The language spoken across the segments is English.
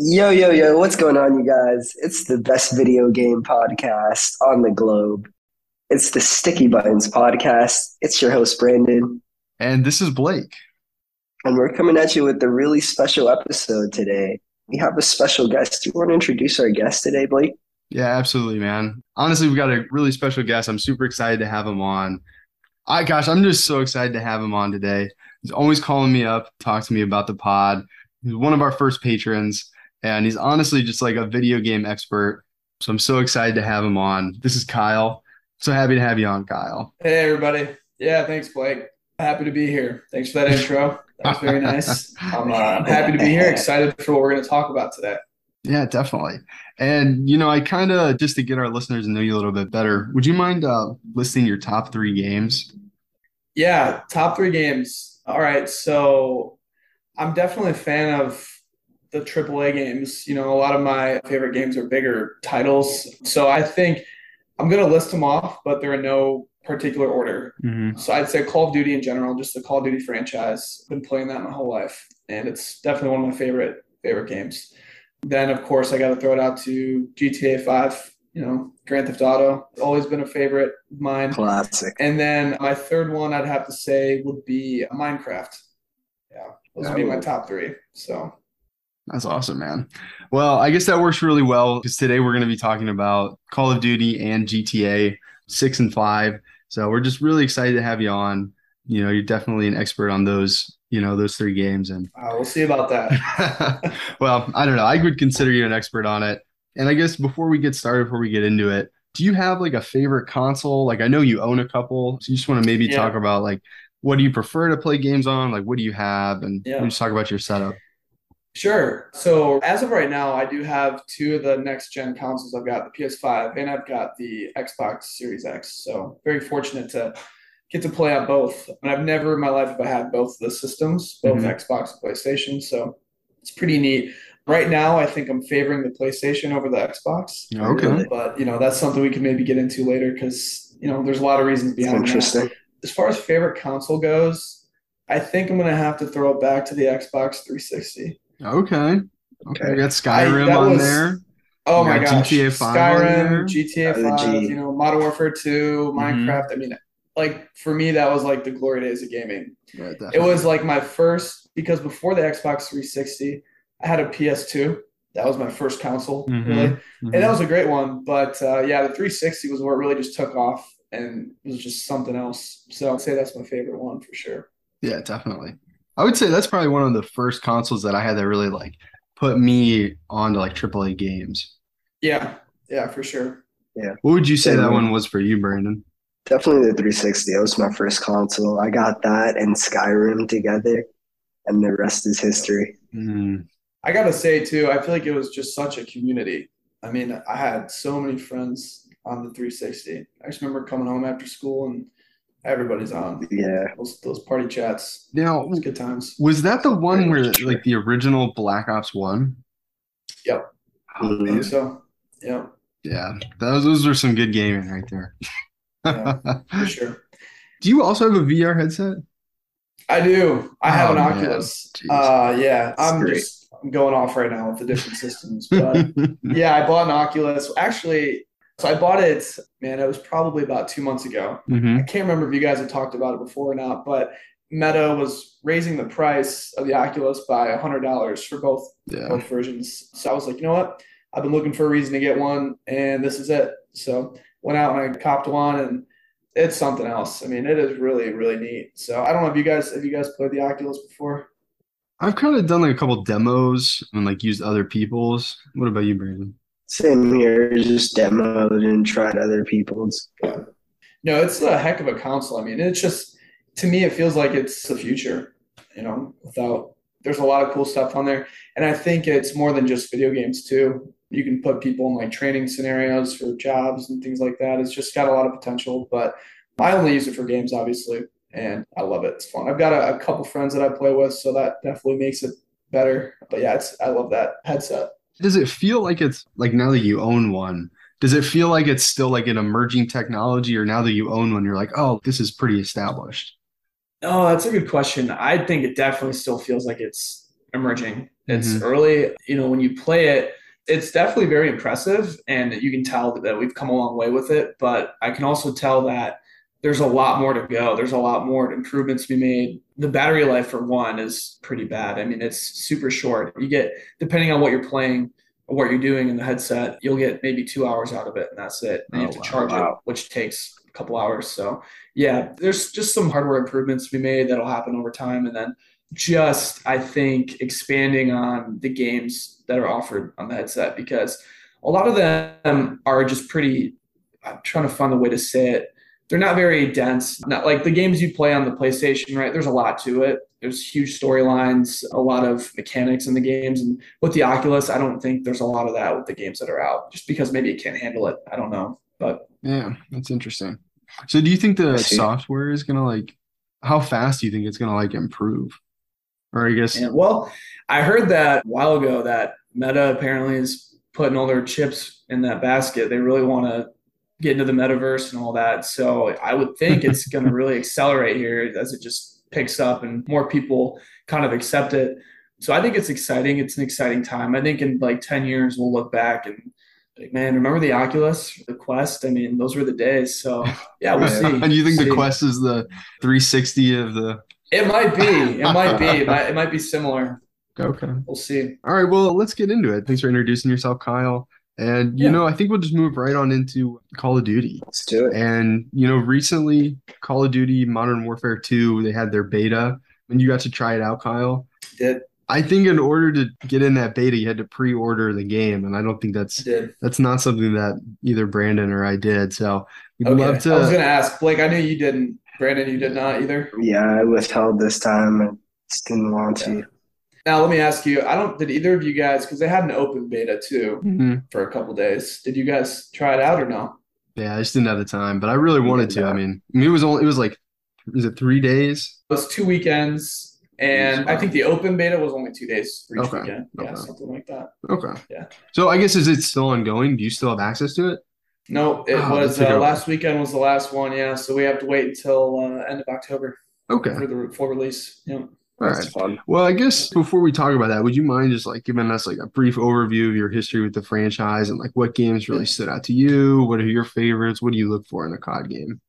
Yo, yo, yo, what's going on, you guys? It's the best video game podcast on the globe. It's the Sticky Buttons podcast. It's your host, Brandon, And this is Blake. and we're coming at you with a really special episode today. We have a special guest. Do you want to introduce our guest today, Blake? Yeah, absolutely, man. Honestly, we've got a really special guest. I'm super excited to have him on. I gosh, I'm just so excited to have him on today. He's always calling me up, talk to me about the pod. He's one of our first patrons, and he's honestly just like a video game expert. So I'm so excited to have him on. This is Kyle. So happy to have you on, Kyle. Hey everybody. Yeah, thanks Blake. Happy to be here. Thanks for that intro. That was very nice. I'm, uh, I'm happy to be here. Excited for what we're going to talk about today. Yeah, definitely. And you know, I kind of just to get our listeners to know you a little bit better, would you mind uh, listing your top three games? Yeah, top three games. All right, so I'm definitely a fan of the AAA games. You know, a lot of my favorite games are bigger titles. So I think I'm going to list them off, but they're in no particular order. Mhm. So I'd say Call of Duty in general, just the Call of Duty franchise. I've been playing that my whole life, and it's definitely one of my favorite favorite games. Then of course I got to throw it out to GTA 5. You know, Grand Theft Auto, always been a favorite of mine. Classic. And then my third one I'd have to say would be Minecraft. Yeah, those would be my top three. So That's awesome, man. Well, I guess that works really well because today we're going to be talking about Call of Duty and GTA 6 and 5. So we're just really excited to have you on. You know, you're definitely an expert on those, you know, those three games. And uh, we'll see about that. well, I don't know. I would consider you an expert on it. And I guess before we get started, before we get into it, do you have like a favorite console? Like I know you own a couple. So you just want to maybe Yeah. talk about like what do you prefer to play games on? Like what do you have? And Yeah. we just talk about your setup. Sure. So as of right now, I do have two of the next gen consoles. I've got the PS5 and I've got the Xbox Series X. So very fortunate to get to play on both. And I've never in my life have I had both of the systems, both Mhm. Xbox and PlayStation. So it's pretty neat. Right now, I think I'm favoring the PlayStation over the Xbox. Okay. But you know, that's something we can maybe get into later because you know there's a lot of reasons behind that. interesting. As far as favorite console goes, I think I'm gonna have to throw it back to the Xbox 360. Okay. Okay. Okay. We got Skyrim that on was- there. Oh my got gosh. GTA 5? Skyrim, GTA Oh, 5, G. you know, Modern Warfare 2, Mhm. Minecraft. I mean, like for me, that was like the glory days of gaming. Yeah, It was like my first because before the Xbox 360, I had a PS2. That was my first console, Mhm. really. Mhm. And that was a great one. But uh, yeah, the 360 was where it really just took off and it was just something else. So I'd say that's my favorite one for sure. Yeah, definitely. I would say that's probably one of the first consoles that I had that really like put me onto like AAA games. Yeah, yeah, for sure. Yeah. What would you say Same that one was for you, Brandon? Definitely the 360. That was my first console. I got that and Skyrim together, and the rest is history. Mm, I gotta say too, I feel like it was just such a community. I mean, I had so many friends on the 360. I just remember coming home after school and everybody's on. Yeah. Those those party chats. Now, was good times. was that the one where like the original Black Ops 1? Yep. Oh. I think so. Yeah, Yeah, those those are some good gaming right there. Yeah. for sure. Do you also have a VR headset? I do. I have Oh, an. Oculus. Uh, yeah, I'm great. just I'm going off right now with the different systems, but yeah, I bought an Oculus. Actually, so I bought it, man, it was probably about two months ago. Mhm. I can't remember if you guys had talked about it before or not, but Meta was raising the price of the Oculus by $100 for both Yeah. both versions. So I was like, you know what? I've been looking for a reason to get one, and this is it. So went out and I copped one, and it's something else. I mean, it is really, really neat. So I don't know if you guys have you guys played the Oculus before? I've kind of done like a couple demos and like used other people's. What about you, Brandon? Same here. Just demoed and tried other people's. Yeah. No, it's a heck of a console. I mean, it's just to me, it feels like it's the future. You know, without there's a lot of cool stuff on there, and I think it's more than just video games too. You can put people in like training scenarios for jobs and things like that. It's just got a lot of potential. But I only use it for games, obviously, and I love it. It's fun. I've got a, a couple friends that I play with, so that definitely makes it better. But yeah, it's I love that headset. Does it feel like it's like now that you own one, does it feel like it's still like an emerging technology, or now that you own one, you're like, oh, this is pretty established? Oh, that's a good question. I think it definitely still feels like it's emerging. It's Mhm. early, you know, when you play it, it's definitely very impressive and you can tell that we've come a long way with it. But I can also tell that there's a lot more to go. There's a lot more improvements to be made. The battery life for one is pretty bad. I mean, it's super short. You get depending on what you're playing or what you're doing in the headset, you'll get maybe two hours out of it, and that's it. And you Oh, have to wow. charge it, which takes a couple hours. So yeah, there's just some hardware improvements to be made that'll happen over time, and then just I think expanding on the games that are offered on the headset because a lot of them are just pretty. I'm trying to find the way to say it. They're not very dense. Not like the games you play on the PlayStation, right? There's a lot to it. There's huge storylines, a lot of mechanics in the games, and with the Oculus, I don't think there's a lot of that with the games that are out. Just because maybe it can't handle it. I don't know, but Yeah, that's interesting. So do you think the software is gonna like how fast do you think it's gonna like improve? Or I guess And well, I heard that a while ago that Meta apparently is putting all their chips in that basket. They really want to get into the metaverse and all that. So I would think it's going to really accelerate here as it just picks up and more people kind of accept it. So I think it's exciting. It's an exciting time. I think in like 10 years, we'll look back and like, man, remember the Oculus, the Quest? I mean, those were the days. So yeah, we'll see. and you think the See. Quest is the 360 of the It might be. It might be. It might, it might be similar. Okay. We'll see. All right, well, let's get into it. Thanks for introducing yourself, Kyle. And you Yeah. know, I think we'll just move right on into Call of Duty. Let's do it. And you know, recently Call of Duty Modern Warfare 2, they had their beta and you got to try it out, Kyle. Did I think in order to get in that beta, you had to pre-order the game, and I don't think that's that's not something that either Brandon or I did. So we'd Okay. love I was gonna ask Blake. I knew you didn't. Brandon, you did not either. Yeah, I withheld this time. I just didn't want to. Now let me ask you. I don't. Did either of you guys? Because they had an open beta too Mhm. for a couple days. Did you guys try it out or no? Yeah, I just didn't have the time, but I really wanted to. Yeah. I mean, it was only it was like, is it three days? It was two weekends, and I think the open beta was only two days for each Okay. weekend. Yeah, Okay. something like that. Okay. Yeah. So I guess is it still ongoing? Do you still have access to it? No, it Oh, was uh, last weekend was the last one. Yeah, so we have to wait until uh, end of October Okay. for the full release. Yeah. All That's right. fun. Well, I guess before we talk about that, would you mind just like giving us like a brief overview of your history with the franchise and like what games really stood out to you? What are your favorites? What do you look for in a COD game?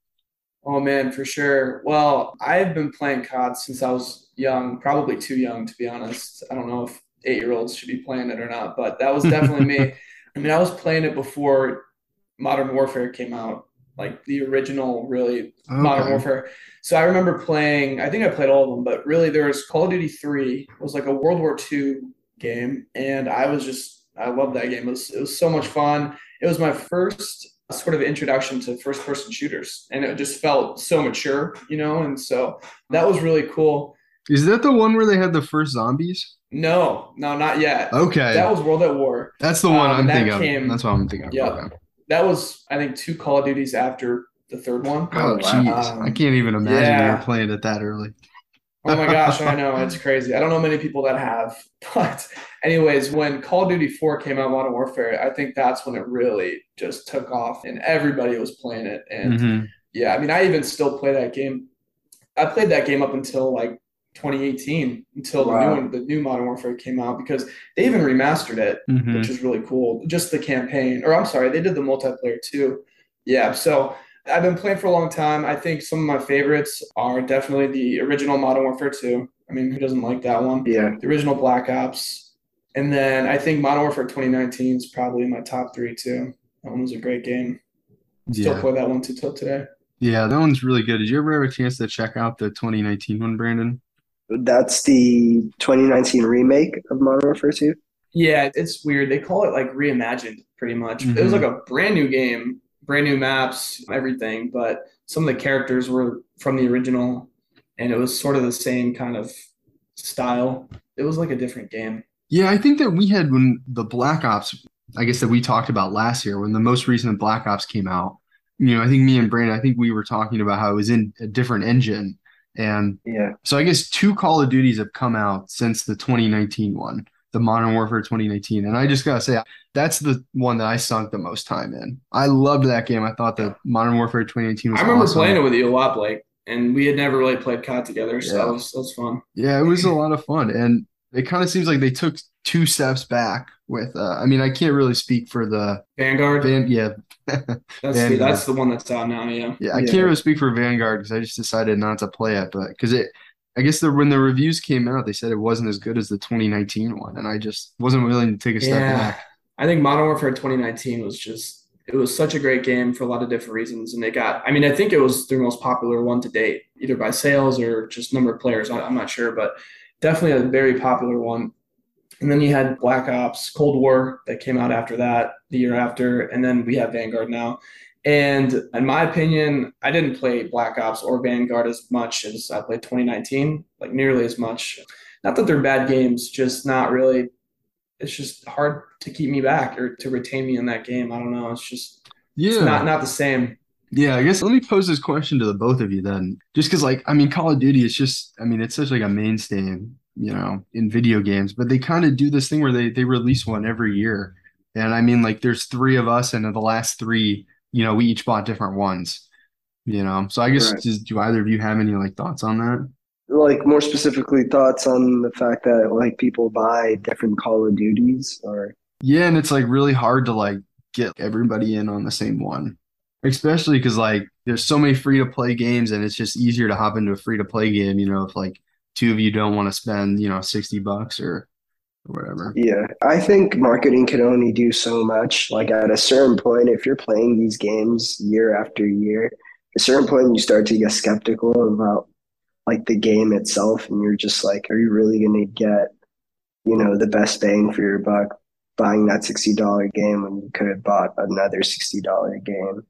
Oh man, for sure. Well, I've been playing COD since I was young, probably too young to be honest. I don't know if eight-year-olds should be playing it or not, but that was definitely me. I mean, I was playing it before Modern Warfare came out, like the original, really Modern Warfare. So I remember playing, I think I played all of them, but really there was Call of Duty 3 was like a World War II game. And I was just, I loved that game. It was, it was so much fun. It was my first sort of introduction to first person shooters. And it just felt so mature, you know? And so that was really cool. Is that the one where they had the first zombies? No, no, not yet. Okay. That was World at War. That's the one um, I'm thinking of. That's what I'm thinking of. Yeah. Okay. That was, I think, two Call of Duties after the third one. Oh, jeez. Um, I can't even imagine yeah. you were playing it that early. Oh my gosh, I know it's crazy. I don't know many people that have, but anyways, when Call of Duty 4 came out, Modern Warfare, I think that's when it really just took off and everybody was playing it. And Mhm. yeah, I mean, I even still play that game. I played that game up until like 2018, until the new Wow. one, the new Modern Warfare came out because they even remastered it Mhm. which is really cool. Just the campaign, or I'm sorry, they did the multiplayer too. Yeah, so I've been playing for a long time. I think some of my favorites are definitely the original Modern Warfare 2. I mean, who doesn't like that one? Yeah. The original Black Ops. And then I think Modern Warfare 2019 is probably my top three too. That one was a great game. Still Yeah. play that one to till today. Yeah, that one's really good. Did you ever have a chance to check out the 2019 one, Brandon? That's the 2019 remake of Modern Warfare 2. Yeah, it's weird. They call it like reimagined pretty much. It was Mhm. like a brand new game, brand new maps, everything, but some of the characters were from the original and it was sort of the same kind of style. It was like a different game. Yeah, I think that we had when the Black Ops, I guess that we talked about last year when the most recent Black Ops came out. You know, I think me and Brandon, I think we were talking about how it was in a different engine. And Yeah. so I guess two Call of Duties have come out since the 2019 one, the Modern Warfare 2019. And I just gotta say, that's the one that I sunk the most time in. I loved that game. I thought that Modern Warfare 2019 was I remember awesome. playing it with you a lot, Blake, and we had never really played COD together, so Yeah. that was that was fun. Yeah, it was a lot of fun. And it kind of seems like they took two steps back with uh I mean I can't really speak for the Vanguard. Van yeah that's the, that's the one that's out now. Yeah. yeah I Yeah. can't really speak for Vanguard because I just decided not to play it but because it I guess the when the reviews came out they said it wasn't as good as the 2019 one and I just wasn't willing to take a step Yeah. back I think Modern Warfare 2019 was just it was such a great game for a lot of different reasons, and they got. I mean, I think it was their most popular one to date, either by sales or just number of players. I, I'm not sure, but definitely a very popular one. And then you had Black Ops, Cold War that came out after that, the year after, and then we have Vanguard now. And in my opinion, I didn't play Black Ops or Vanguard as much as I played 2019, like nearly as much. Not that they're bad games, just not really it's just hard to keep me back or to retain me in that game. I don't know. It's just yeah it's not not the same. Yeah, I guess let me pose this question to the both of you then. Just because, like, I mean, Call of Duty is just, I mean, it's such like a mainstay, in, you know, in video games, but they kind of do this thing where they they release one every year. And I mean, like, there's three of us, and the last three, you know, we each bought different ones, you know. So I guess, Right. just, do either of you have any like thoughts on that? Like more specifically, thoughts on the fact that like people buy different Call of Duties or Yeah, and it's like really hard to like get everybody in on the same one, especially because like there's so many free to play games, and it's just easier to hop into a free to play game, you know, if like two of you don't want to spend, you know, 60 bucks or, whatever. Yeah, I think marketing can only do so much. Like at a certain point, if you're playing these games year after year, at a certain point you start to get skeptical about like the game itself, and you're just like, are you really going to get, you know, the best bang for your buck buying that sixty dollar game when you could have bought another sixty dollar game?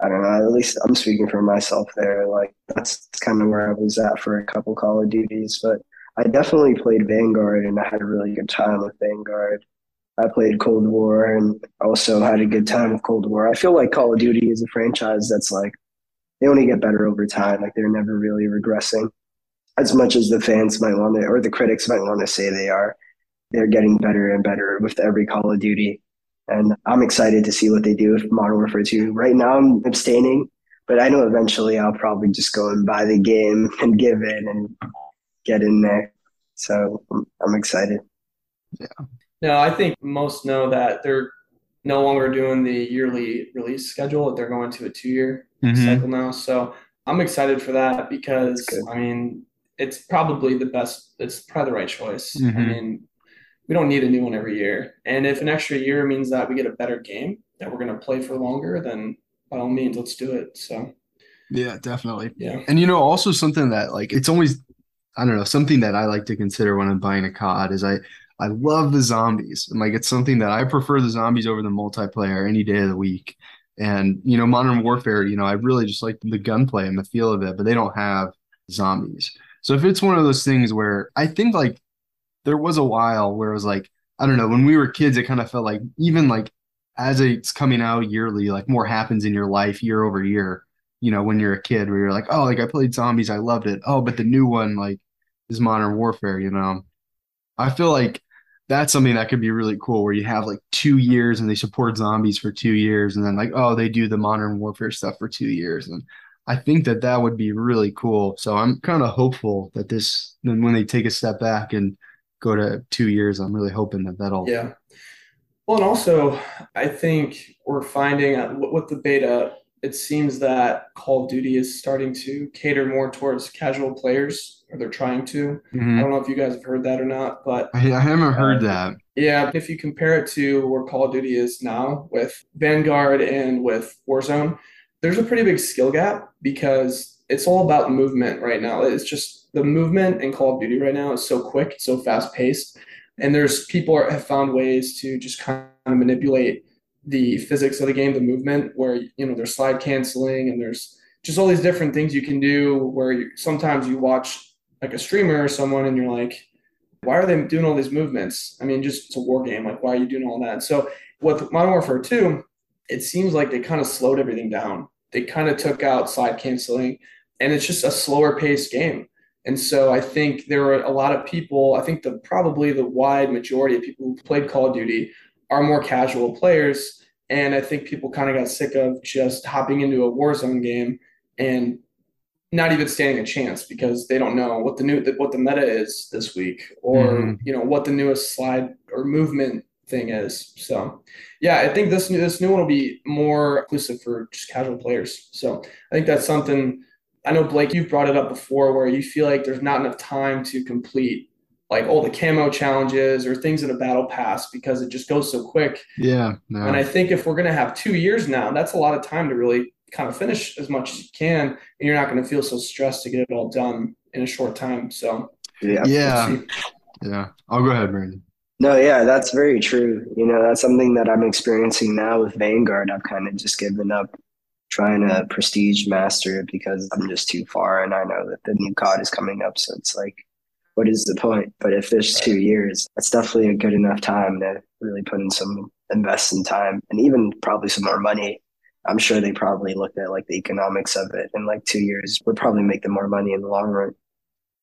I don't know. At least I'm speaking for myself there. Like that's kind of where I was at for a couple Call of Duties, but. I definitely played Vanguard and I had a really good time with Vanguard. I played Cold War and also had a good time with Cold War. I feel like Call of Duty is a franchise that's like they only get better over time. Like they're never really regressing as much as the fans might want to or the critics might want to say they are. They're getting better and better with every Call of Duty. And I'm excited to see what they do with Modern Warfare 2. Right now I'm abstaining, but I know eventually I'll probably just go and buy the game and give in and get in there. So I'm, I'm excited. No, I think most know that they're no longer doing the yearly release schedule, they're going to a two year Mhm. cycle now. So I'm excited for that because I mean it's probably the best it's probably the right choice. I Mhm. mean, we don't need a new one every year. And if an extra year means that we get a better game that we're gonna play for longer, then by all means let's do it. So Yeah, definitely. yeah. And you know, also something that like it's always I don't know, something that I like to consider when I'm buying a COD is I I love the zombies. And like it's something that I prefer the zombies over the multiplayer any day of the week. And you know, Modern Warfare, you know, I really just like the gunplay and the feel of it, but they don't have zombies. So if it's one of those things where I think like there was a while where it was like, I don't know, when we were kids, it kind of felt like even like as it's coming out yearly, like more happens in your life year over year you know, when you're a kid where you're like, oh, like I played zombies, I loved it. Oh, but the new one like is Modern Warfare, you know. I feel like that's something that could be really cool where you have like two years and they support zombies for two years and then like, oh, they do the Modern Warfare stuff for two years. And I think that that would be really cool. So I'm kind of hopeful that this, then when they take a step back and go to two years, I'm really hoping that that'll, Yeah. Well, and also, I think we're finding uh, with the beta, it seems that Call of Duty is starting to cater more towards casual players, or they're trying to. I Mhm. don't know if you guys have heard that or not, but I, I haven't heard Uh, that. yeah, if you compare it to where Call of Duty is now with Vanguard and with Warzone, there's a pretty big skill gap because it's all about movement right now. It's just the movement in Call of Duty right now is so quick, so fast paced, and there's people are, have found ways to just kind of manipulate the physics of the game, the movement, where you know there's slide canceling and there's just all these different things you can do. Where you, sometimes you watch like a streamer or someone and you're like, why are they doing all these movements? I mean, just it's a war game. Like, why are you doing all that? So with Modern Warfare 2, it seems like they kind of slowed everything down. They kind of took out slide canceling, and it's just a slower paced game. And so I think there are a lot of people, I think the probably the wide majority of people who played Call of Duty are more casual players. And I think people kind of got sick of just hopping into a Warzone game and not even standing a chance because they don't know what the new what the meta is this week or Mhm. you know what the newest slide or movement thing is. So yeah, I think this new this new one will be more inclusive for just casual players. So I think that's something I know Blake you've brought it up before where you feel like there's not enough time to complete like all the camo challenges or things in a battle pass because it just goes so quick. Yeah. No. And I think if we're going to have two years now, that's a lot of time to really kind of finish as much as you can. And you're not going to feel so stressed to get it all done in a short time. So, Yeah. yeah. Yeah. I'll go ahead, Brandon. No, yeah, that's very true. You know, that's something that I'm experiencing now with Vanguard. I've kind of just given up trying to prestige master it because I'm just too far and I know that the new COD is coming up. So it's like, what is the point? But if there's two years, that's definitely a good enough time to really put in some invest in time and even probably some more money. I'm sure they probably looked at like the economics of it and like two years would probably make them more money in the long run.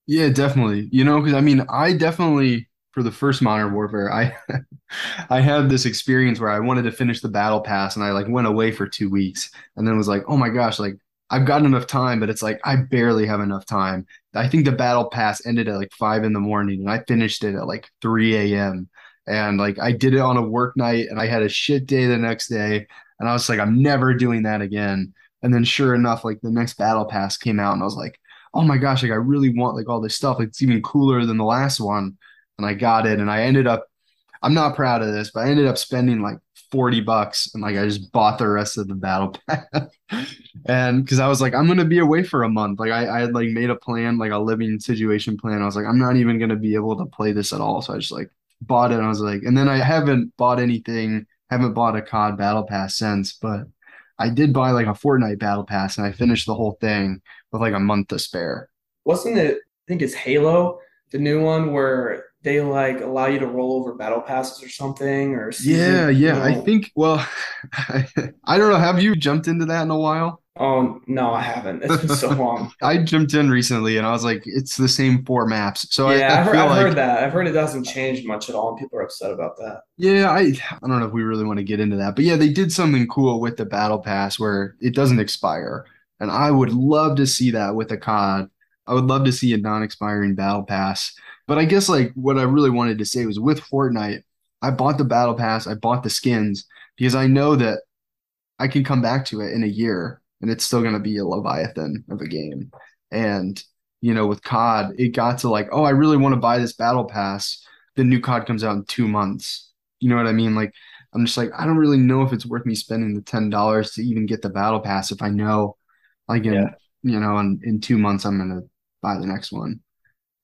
Yeah, definitely. You know, because I mean, I definitely for the first Modern Warfare, I I had this experience where I wanted to finish the battle pass and I like went away for two weeks and then was like, oh my gosh, like I've got enough time, but it's like I barely have enough time. I think the battle pass ended at like five in the morning and I finished it at like 3 a.m. And like I did it on a work night and I had a shit day the next day. And I was like, I'm never doing that again. And then sure enough, like the next battle pass came out and I was like, oh my gosh, like I really want like all this stuff. Like it's even cooler than the last one. And I got it and I ended up, I'm not proud of this, but I ended up spending like 40 bucks and like I just bought the rest of the battle pass. and because I was like, I'm gonna be away for a month. Like I, I had like made a plan, like a living situation plan. I was like, I'm not even gonna be able to play this at all. So I just like bought it. I was like, and then I haven't bought anything, haven't bought a COD battle pass since, but I did buy like a Fortnite battle pass and I finished the whole thing with like a month to spare. wasn't it, I think it's Halo, the new one where they like allow you to roll over battle passes or something or Yeah, yeah. I think, well, I, I don't know. Have you jumped into that in a while? Oh, no, I haven't. It's been so long. I jumped in recently and I was like, it's the same four maps. So I, yeah, I I've, heard, feel I've like, heard that. I've heard it doesn't change much at all, and people are upset about that. yeah, I, I don't know if we really want to get into that, but yeah, they did something cool with the battle pass where it doesn't expire. And I would love to see that with a COD. I would love to see a non-expiring battle pass. But I guess like what I really wanted to say was with Fortnite, I bought the battle pass, I bought the skins because I know that I can come back to it in a year and it's still going to be a Leviathan of a game. And, you know, with COD, it got to like, oh, I really want to buy this battle pass. The new COD comes out in two months. You know what I mean? Like, I'm just like, I don't really know if it's worth me spending the $10 to even get the battle pass if I know, like, in, Yeah. you know, in, in two months, I'm going to buy the next one.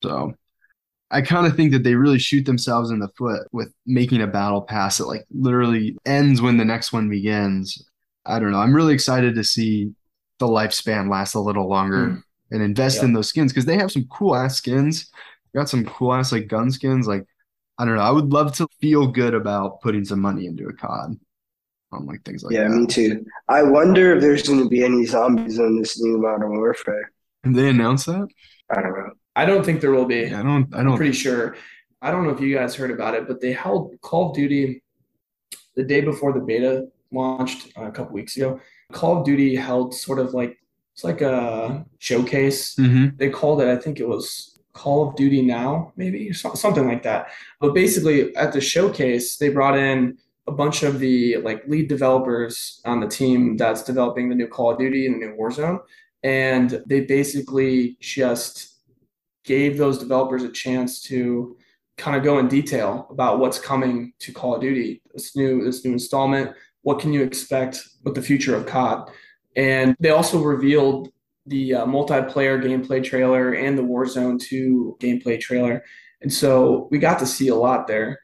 So I kind of think that they really shoot themselves in the foot with making a battle pass that like literally ends when the next one begins. I don't know. I'm really excited to see the lifespan last a little longer Mm. and invest Yeah. in those skins because they have some cool ass skins. Got some cool ass like gun skins. Like I don't know. I would love to feel good about putting some money into a COD on like things like Yeah, that. me too. I wonder if there's going to be any zombies in this new Modern Warfare. Have they announced that? I don't know. I don't think there will be. Yeah, I don't. I I'm don't. pretty sure. I don't know if you guys heard about it, but they held Call of Duty the day before the beta launched uh, a couple weeks ago. Call of Duty held sort of like it's like a showcase. Mhm. They called it, I think it was Call of Duty Now, maybe something like that. But basically, at the showcase, they brought in a bunch of the like lead developers on the team that's developing the new Call of Duty and the new Warzone, and they basically just gave those developers a chance to kind of go in detail about what's coming to Call of Duty, this new this new installment. What can you expect with the future of COD? And they also revealed the uh, multiplayer gameplay trailer and the Warzone 2 gameplay trailer. And so we got to see a lot there,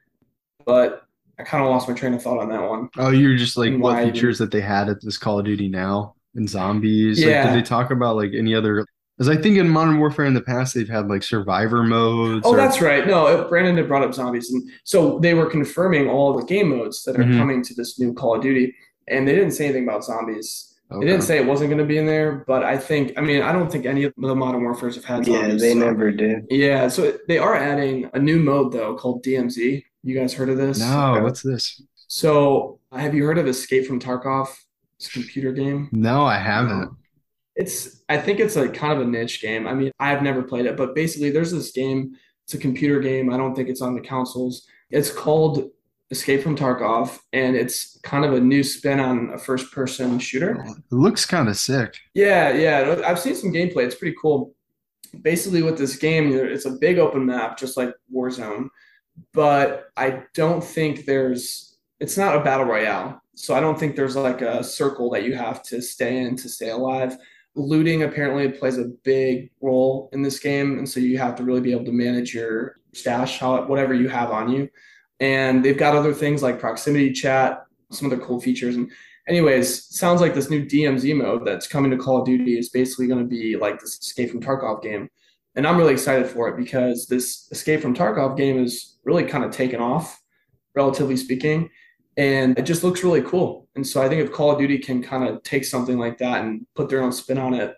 but I kind of lost my train of thought on that one. Oh, you're just like what features that they had at this Call of Duty now and zombies. Like, Yeah. did they talk about like any other? Because I think in Modern Warfare in the past they've had like survivor modes. Oh, or- that's right. No, Brandon had brought up zombies, and so they were confirming all the game modes that are Mhm. coming to this new Call of Duty, and they didn't say anything about zombies. They didn't say it wasn't going to be in there, but I think, I mean, I don't think any of the Modern Warfares have had Yeah, they so- never did. Yeah, so they are adding a new mode though called DMZ. You guys heard of this? No, what's this? So, have you heard of Escape from Tarkov? It's a computer game. No, I haven't. It's I think it's a kind of a niche game. I mean, I've never played it, but basically there's this game, it's a computer game. I don't think it's on the consoles. It's called Escape from Tarkov, and it's kind of a new spin on a first person shooter. It looks kind of sick. Yeah, yeah. I've seen some gameplay. It's pretty cool. Basically, with this game, it's a big open map, just like Warzone, but I don't think there's, it's not a battle royale. So I don't think there's like a circle that you have to stay in to stay alive looting apparently plays a big role in this game and so you have to really be able to manage your stash whatever you have on you. And they've got other things like proximity chat some other cool features. And anyways sounds like this new dmz mode that's coming to call of duty is basically going to be like this escape from tarkov game. And i'm really excited for it because this escape from tarkov game is really kind of taken off relatively speaking and it just looks really cool. And so I think if Call of Duty can kind of take something like that and put their own spin on it,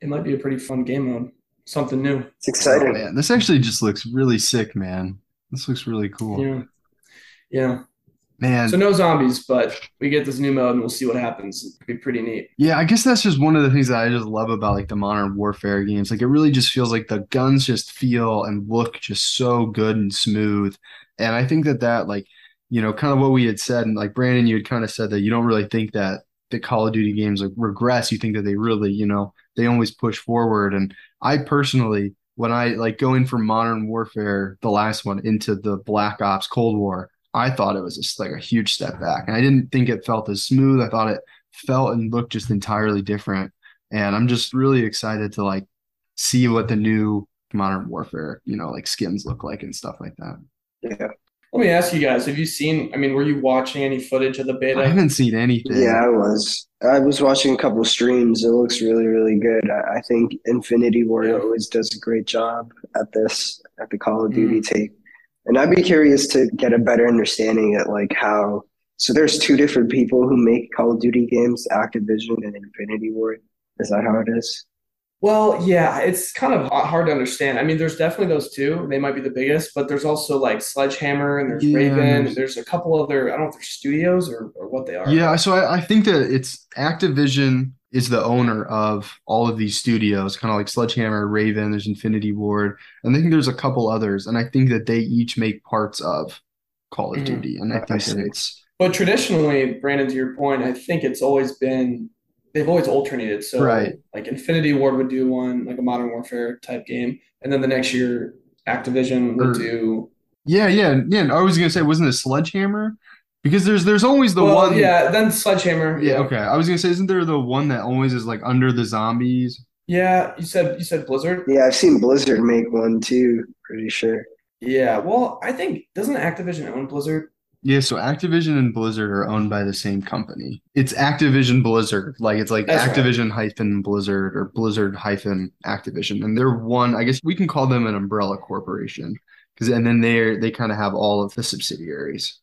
it might be a pretty fun game mode, something new. It's exciting. Oh, man, this actually just looks really sick, man. This looks really cool. Yeah, yeah. Man. So no zombies, but we get this new mode and we'll see what happens. It'd be pretty neat. Yeah, I guess that's just one of the things that I just love about like the modern warfare games. Like it really just feels like the guns just feel and look just so good and smooth. And I think that that like you know, kind of what we had said, and like Brandon, you had kind of said that you don't really think that the Call of Duty games like regress. You think that they really, you know, they always push forward. And I personally, when I like going from Modern Warfare, the last one, into the Black Ops Cold War, I thought it was just like a huge step back, and I didn't think it felt as smooth. I thought it felt and looked just entirely different. And I'm just really excited to like see what the new Modern Warfare, you know, like skins look like and stuff like that. Yeah. Let me ask you guys: Have you seen? I mean, were you watching any footage of the beta? I haven't seen anything. Yeah, I was. I was watching a couple streams. It looks really, really good. I, I think Infinity Ward yeah. always does a great job at this at the Call of Duty mm. tape, and I'd be curious to get a better understanding at like how. So there's two different people who make Call of Duty games: Activision and Infinity Ward. Is that how it is? Well, yeah, it's kind of hard to understand. I mean, there's definitely those two. They might be the biggest, but there's also like Sledgehammer and there's yeah, Raven. There's, there's a couple other, I don't know if they're studios or, or what they are. Yeah, so I, I think that it's Activision is the owner of all of these studios, kind of like Sledgehammer, Raven, there's Infinity Ward, and I think there's a couple others. And I think that they each make parts of Call of mm-hmm. Duty. And I think that it's. But traditionally, Brandon, to your point, I think it's always been they've always alternated. So right. like Infinity Ward would do one, like a Modern Warfare type game, and then the next year Activision would or, do. Yeah, yeah, yeah. I was gonna say, wasn't it Sledgehammer? Because there's there's always the well, one. Yeah, then Sledgehammer. Yeah, okay. I was gonna say, isn't there the one that always is like under the zombies? Yeah, you said you said Blizzard. Yeah, I've seen Blizzard make one too. Pretty sure. Yeah, well, I think doesn't Activision own Blizzard? Yeah, so Activision and Blizzard are owned by the same company. It's Activision Blizzard. Like it's like That's Activision right. hyphen Blizzard or Blizzard hyphen Activision. And they're one, I guess we can call them an umbrella corporation. Cause and then they're they kind of have all of the subsidiaries.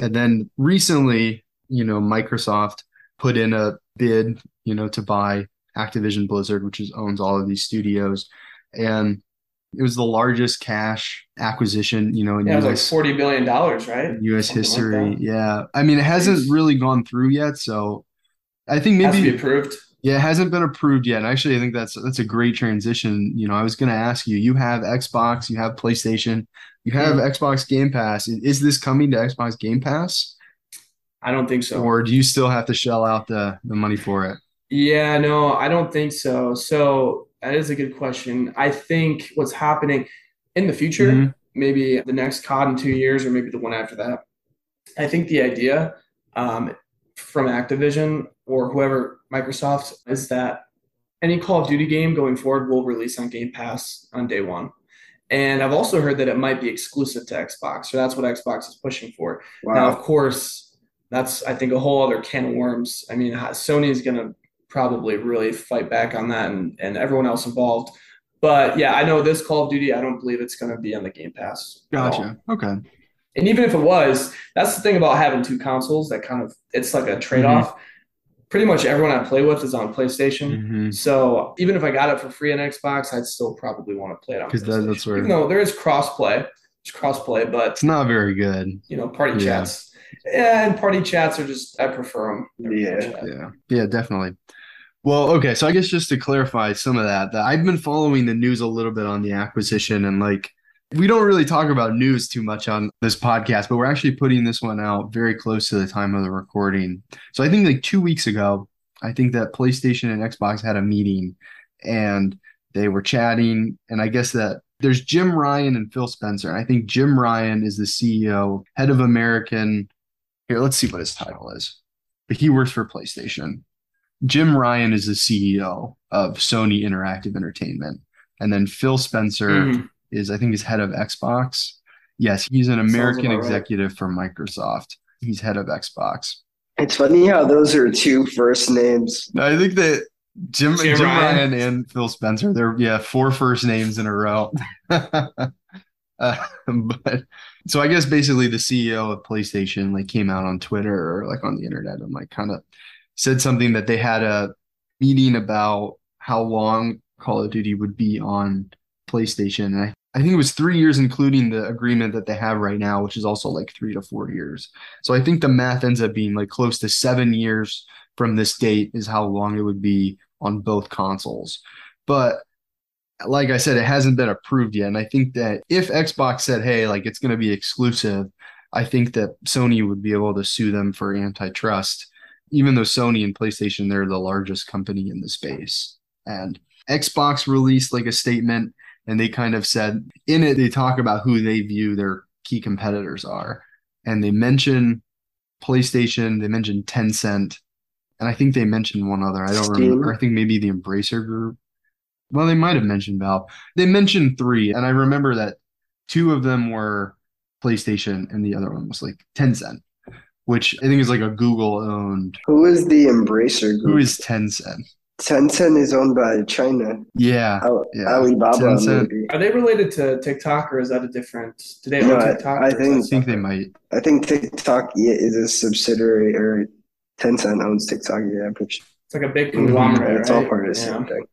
And then recently, you know, Microsoft put in a bid, you know, to buy Activision Blizzard, which is owns all of these studios. And it was the largest cash acquisition, you know, in yeah, US, like forty billion dollars, right? U.S. Something history. Like yeah, I mean, it hasn't really gone through yet, so I think maybe be approved. Yeah, it hasn't been approved yet. And actually, I think that's that's a great transition. You know, I was going to ask you. You have Xbox, you have PlayStation, you have mm-hmm. Xbox Game Pass. Is this coming to Xbox Game Pass? I don't think so. Or do you still have to shell out the the money for it? Yeah, no, I don't think so. So that is a good question. I think what's happening in the future, mm-hmm. maybe the next COD in two years, or maybe the one after that. I think the idea um, from Activision or whoever Microsoft is that any Call of Duty game going forward will release on Game Pass on day one. And I've also heard that it might be exclusive to Xbox. So that's what Xbox is pushing for. Wow. Now, of course, that's, I think, a whole other can of worms. I mean, Sony is going to probably really fight back on that and, and everyone else involved. But yeah, I know this Call of Duty, I don't believe it's going to be on the Game Pass. Gotcha. Okay. And even if it was, that's the thing about having two consoles that kind of, it's like a trade off. Mm-hmm. Pretty much everyone I play with is on PlayStation. Mm-hmm. So even if I got it for free on Xbox, I'd still probably want to play it on PlayStation. That, that's where, even though there is crossplay, it's crossplay, but it's not very good. You know, party yeah. chats. Yeah, and party chats are just I prefer them. yeah, yeah, yeah, definitely. Well, okay, so I guess just to clarify some of that, that I've been following the news a little bit on the acquisition and like we don't really talk about news too much on this podcast, but we're actually putting this one out very close to the time of the recording. So I think like 2 weeks ago, I think that PlayStation and Xbox had a meeting and they were chatting and I guess that there's Jim Ryan and Phil Spencer. And I think Jim Ryan is the CEO, head of American. Here, let's see what his title is. But he works for PlayStation. Jim Ryan is the CEO of Sony Interactive Entertainment. And then Phil Spencer mm-hmm. is, I think, he's head of Xbox. Yes, he's an American executive right. for Microsoft. He's head of Xbox. It's funny how those are two first names. I think that Jim, Jim, Jim Ryan. Ryan. and Phil Spencer. They're yeah, four first names in a row. uh, but so I guess basically the CEO of PlayStation like came out on Twitter or like on the internet and like kind of said something that they had a meeting about how long Call of Duty would be on PlayStation. And I, I think it was three years, including the agreement that they have right now, which is also like three to four years. So I think the math ends up being like close to seven years from this date is how long it would be on both consoles. But like I said, it hasn't been approved yet. And I think that if Xbox said, hey, like it's going to be exclusive, I think that Sony would be able to sue them for antitrust, even though Sony and PlayStation, they're the largest company in the space. And Xbox released like a statement and they kind of said in it, they talk about who they view their key competitors are. And they mention PlayStation, they mention Tencent, and I think they mentioned one other. I don't remember. I think maybe the Embracer Group. Well, they might have mentioned Valve. They mentioned three, and I remember that two of them were PlayStation, and the other one was like Tencent, which I think is like a Google owned. Who is the Embracer Group? Who is Tencent? Tencent is owned by China. Yeah, yeah. Alibaba. Tencent. Maybe. Are they related to TikTok, or is that a different? Do they own no, TikTok? I, I think. I think they might. I think TikTok is a subsidiary, or Tencent owns TikTok. Yeah, I'm pretty sure. it's like a big conglomerate. Mm-hmm. It's all part of the yeah. same thing.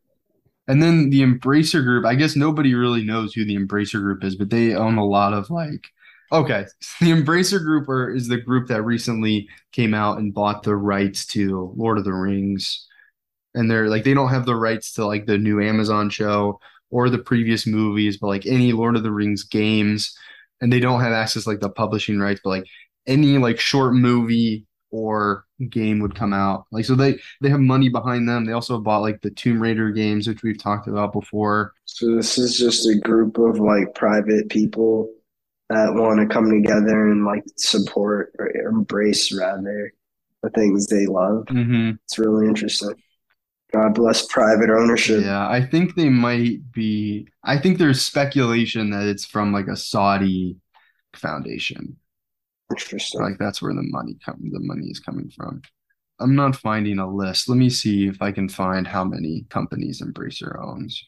And then the Embracer Group. I guess nobody really knows who the Embracer Group is, but they own a lot of like. Okay, the Embracer Group are, is the group that recently came out and bought the rights to Lord of the Rings, and they're like they don't have the rights to like the new Amazon show or the previous movies, but like any Lord of the Rings games, and they don't have access like the publishing rights, but like any like short movie or game would come out. Like so they they have money behind them. They also bought like the Tomb Raider games, which we've talked about before. So this is just a group of like private people that want to come together and like support or embrace rather the things they love. Mm-hmm. It's really interesting. God bless private ownership. Yeah, I think they might be. I think there's speculation that it's from like a Saudi foundation. Interesting. Like that's where the money come the money is coming from. I'm not finding a list. Let me see if I can find how many companies Embracer owns.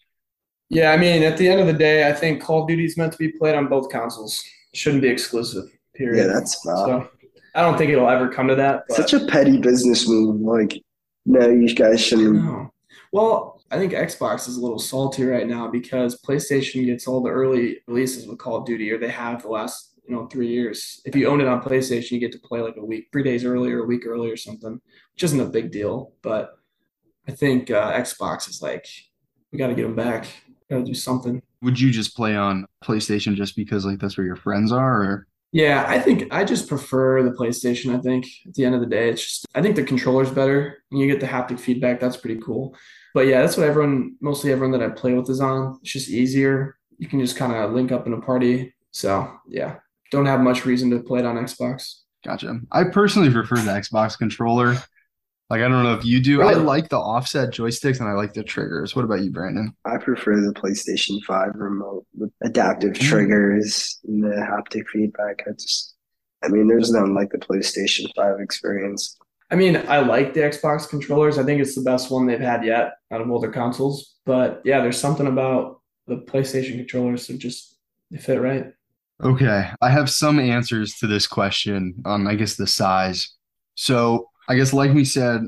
Yeah, I mean, at the end of the day, I think Call of Duty is meant to be played on both consoles. It shouldn't be exclusive. Period. Yeah, that's valid. So I don't think it'll ever come to that. But... Such a petty business move. Like, no, you guys shouldn't. Well, I think Xbox is a little salty right now because PlayStation gets all the early releases with Call of Duty, or they have the last you know three years. If you own it on PlayStation, you get to play like a week, three days earlier, a week early or something, which isn't a big deal. But I think uh, Xbox is like, we got to get them back. Got to do something. Would you just play on PlayStation just because like that's where your friends are, or? Yeah, I think I just prefer the PlayStation. I think at the end of the day, it's just I think the controller's better. And you get the haptic feedback. That's pretty cool. But yeah, that's what everyone, mostly everyone that I play with is on. It's just easier. You can just kind of link up in a party. So yeah, don't have much reason to play it on Xbox. Gotcha. I personally prefer the Xbox controller. Like I don't know if you do. Really? I like the offset joysticks and I like the triggers. What about you, Brandon? I prefer the PlayStation 5 remote with adaptive mm. triggers and the haptic feedback. I just I mean there's nothing like the PlayStation 5 experience. I mean, I like the Xbox controllers. I think it's the best one they've had yet out of all their consoles. But yeah, there's something about the PlayStation controllers that just they fit right. Okay, I have some answers to this question on, I guess, the size. So, I guess, like we said,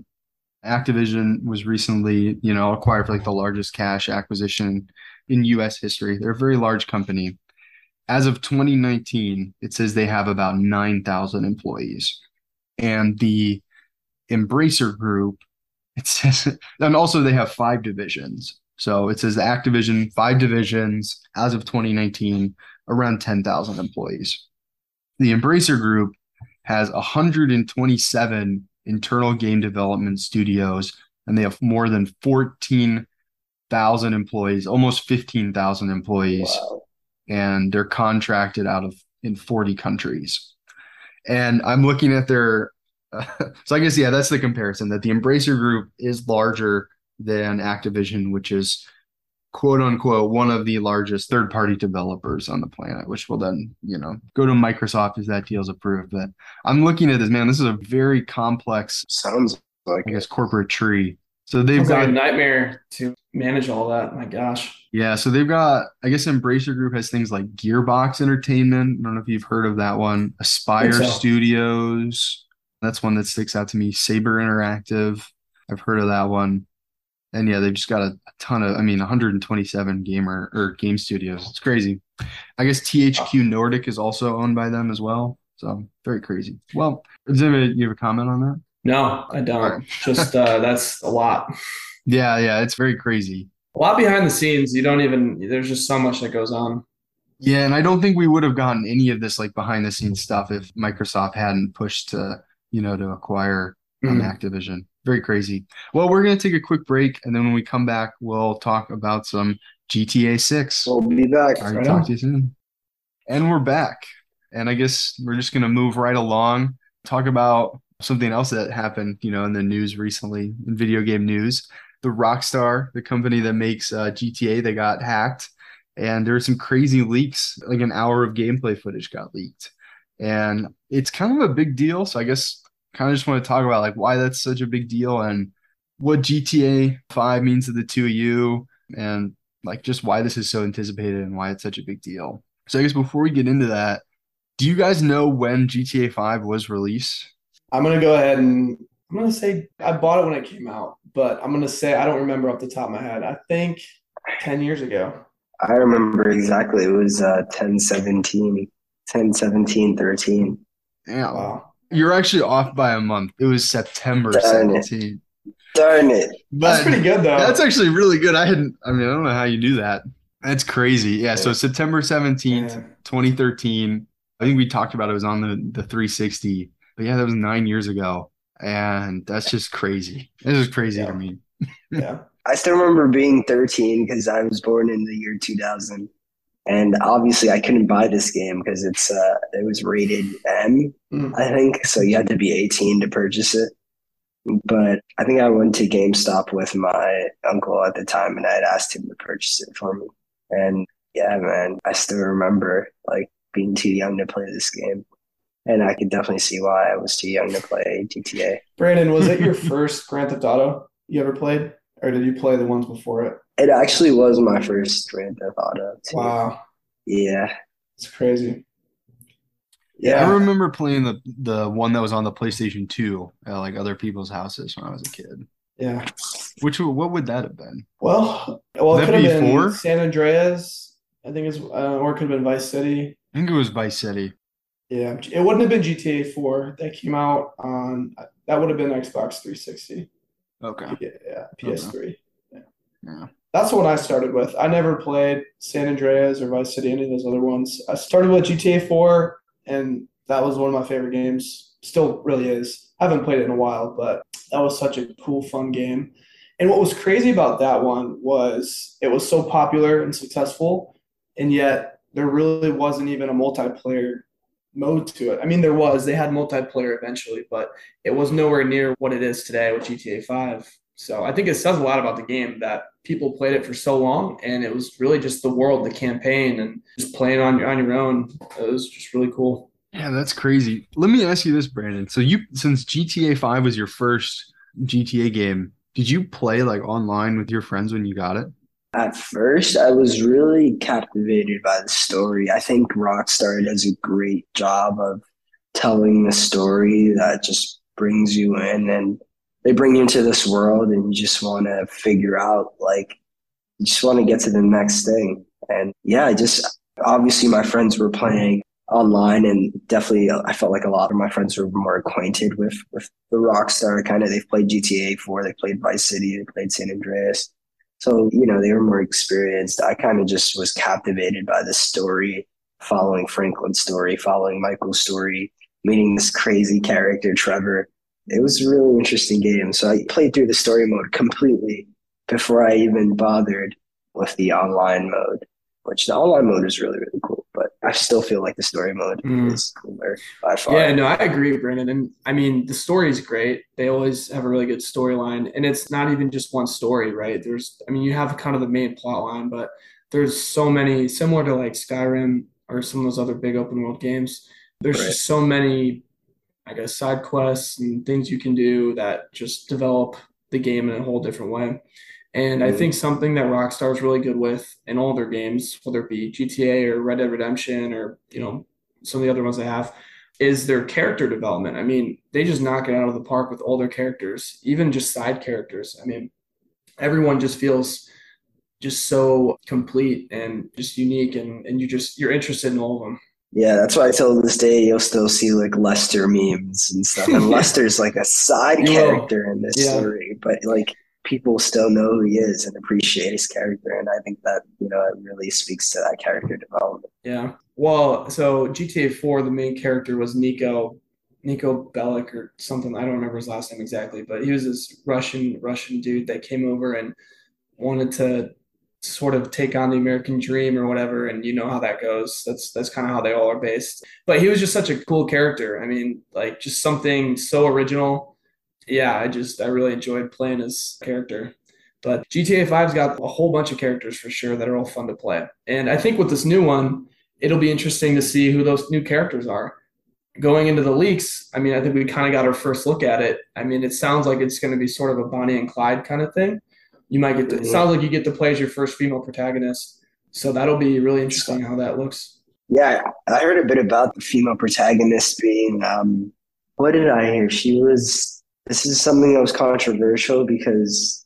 Activision was recently, you know, acquired for like the largest cash acquisition in U.S. history. They're a very large company. As of 2019, it says they have about 9,000 employees, and the Embracer Group it says, and also they have five divisions. So it says the Activision five divisions as of 2019, around 10,000 employees. The Embracer Group has 127 internal game development studios, and they have more than 14,000 employees, almost 15,000 employees, Wow. and they're contracted out of in 40 countries. And I'm looking at their, so I guess yeah, that's the comparison that the Embracer Group is larger than Activision, which is quote unquote one of the largest third party developers on the planet, which will then, you know, go to Microsoft if that deal's approved. But I'm looking at this, man, this is a very complex, Sounds like I guess, corporate tree. So they've It's like got a nightmare to manage all that. My gosh. Yeah, so they've got, I guess Embracer Group has things like Gearbox Entertainment. I don't know if you've heard of that one. Aspyr so. Studios. That's one that sticks out to me. Saber Interactive. I've heard of that one. And yeah, they've just got a, ton of, I mean, 127 gamer or game studios. It's crazy. I guess THQ Nordic is also owned by them as well. So very crazy. Well, does anybody, you have a comment on that? No, I don't. Alright. Just uh, that's a lot. Yeah, yeah, it's very crazy. A lot behind the scenes. You don't even. There's just so much that goes on. Yeah, and I don't think we would have gotten any of this like behind the scenes stuff if Microsoft hadn't pushed to, you know, to acquire um, Mhm. Activision. Very crazy. Well, we're gonna take a quick break, and then when we come back, we'll talk about some GTA 6. We'll be back. All right, right talk on. to you soon. And we're back. And I guess we're just gonna move right along, talk about something else that happened, you know, in the news recently, in video game news. The Rockstar, the company that makes uh, GTA, they got hacked, and there were some crazy leaks. Like an hour of gameplay footage got leaked, and it's kind of a big deal. So I guess kind of just want to talk about like why that's such a big deal and what GTA 5 means to the two of you, and like just why this is so anticipated and why it's such a big deal. So I guess before we get into that, do you guys know when GTA 5 was released? I'm gonna go ahead and I'm gonna say I bought it when it came out, but I'm gonna say I don't remember off the top of my head. I think 10 years ago. I remember exactly. It was uh 10 17, 10 17 13. Yeah. Wow. You're actually off by a month. It was September Darn it. 17th. Darn it. That's pretty good though. that's actually really good. I hadn't, I mean, I don't know how you do that. That's crazy. Yeah. So September 17th, Yeah. 2013. I think we talked about it, it was on the, the 360. But yeah, that was nine years ago. And that's just crazy. This is crazy Yeah. to me. Yeah. I still remember being 13 because I was born in the year 2000. And obviously I couldn't buy this game because it's uh it was rated M, Mm. I think. So you had to be 18 to purchase it. But I think I went to GameStop with my uncle at the time and I had asked him to purchase it for me. And yeah, man, I still remember like being too young to play this game. And I could definitely see why I was too young to play GTA. Brandon, was it your first Grand Theft Auto you ever played? Or did you play the ones before it? It actually was my first Grand Theft Auto too. Wow. Yeah. It's crazy. I Yeah. I remember playing the the one that was on the PlayStation 2 at like other people's houses when I was a kid. Yeah. Which what would that have been? Well, well, Would it that could have be been four? San Andreas, I think it's, uh, or it could have been Vice City. I think it was Vice City. Yeah, it wouldn't have been GTA 4. That came out on, that would have been Xbox 360. Okay. Yeah, PS3. Yeah. Yeah. That's the one I started with. I never played San Andreas or Vice City, any of those other ones. I started with GTA 4, and that was one of my favorite games. Still really is. I haven't played it in a while, but that was such a cool, fun game. And what was crazy about that one was it was so popular and successful, and yet there really wasn't even a multiplayer mode to it. I mean, there was. They had multiplayer eventually, but it was nowhere near what it is today with GTA 5. So I think it says a lot about the game that people played it for so long, and it was really just the world, the campaign, and just playing on your on your own. It was just really cool. Yeah, that's crazy. Let me ask you this, Brandon. So you since GTA 5 was your first GTA game, did you play like online with your friends when you got it? At first, I was really captivated by the story. I think Rockstar does a great job of telling the story that just brings you in and they bring you into this world and you just want to figure out like you just want to get to the next thing. And yeah, I just obviously my friends were playing online and definitely uh, I felt like a lot of my friends were more acquainted with with the Rockstar kind of they've played GTA 4, they played Vice City, they played San Andreas. So, you know, they were more experienced. I kind of just was captivated by the story, following Franklin's story, following Michael's story, meeting this crazy character, Trevor. It was a really interesting game. So I played through the story mode completely before I even bothered with the online mode, which the online mode is really, really cool. But I still feel like the story mode mm. is cooler by far. Yeah, no, I agree, Brandon. And I mean, the story is great. They always have a really good storyline. And it's not even just one story, right? There's, I mean, you have kind of the main plot line, but there's so many, similar to like Skyrim or some of those other big open world games. There's right. just so many, I guess, side quests and things you can do that just develop the game in a whole different way. And I mm-hmm. think something that Rockstar is really good with in all their games, whether it be GTA or Red Dead Redemption or you know some of the other ones they have, is their character development. I mean, they just knock it out of the park with all their characters, even just side characters. I mean, everyone just feels just so complete and just unique, and and you just you're interested in all of them. Yeah, that's why till this day you'll still see like Lester memes and stuff. And Lester's like a side character in this yeah. story, but like people still know who he is and appreciate his character. And I think that, you know, it really speaks to that character development. Yeah. Well, so GTA 4, the main character was Niko, Niko Bellic or something. I don't remember his last name exactly, but he was this Russian, Russian dude that came over and wanted to sort of take on the American dream or whatever. And you know how that goes. That's, that's kind of how they all are based. But he was just such a cool character. I mean, like just something so original yeah, I just I really enjoyed playing his character. But GTA 5's got a whole bunch of characters for sure that are all fun to play. And I think with this new one, it'll be interesting to see who those new characters are. Going into the leaks, I mean, I think we kind of got our first look at it. I mean, it sounds like it's going to be sort of a Bonnie and Clyde kind of thing. You might get to, it sounds like you get to play as your first female protagonist. So that'll be really interesting how that looks. Yeah, I heard a bit about the female protagonist being, um, what did I hear? She was this is something that was controversial because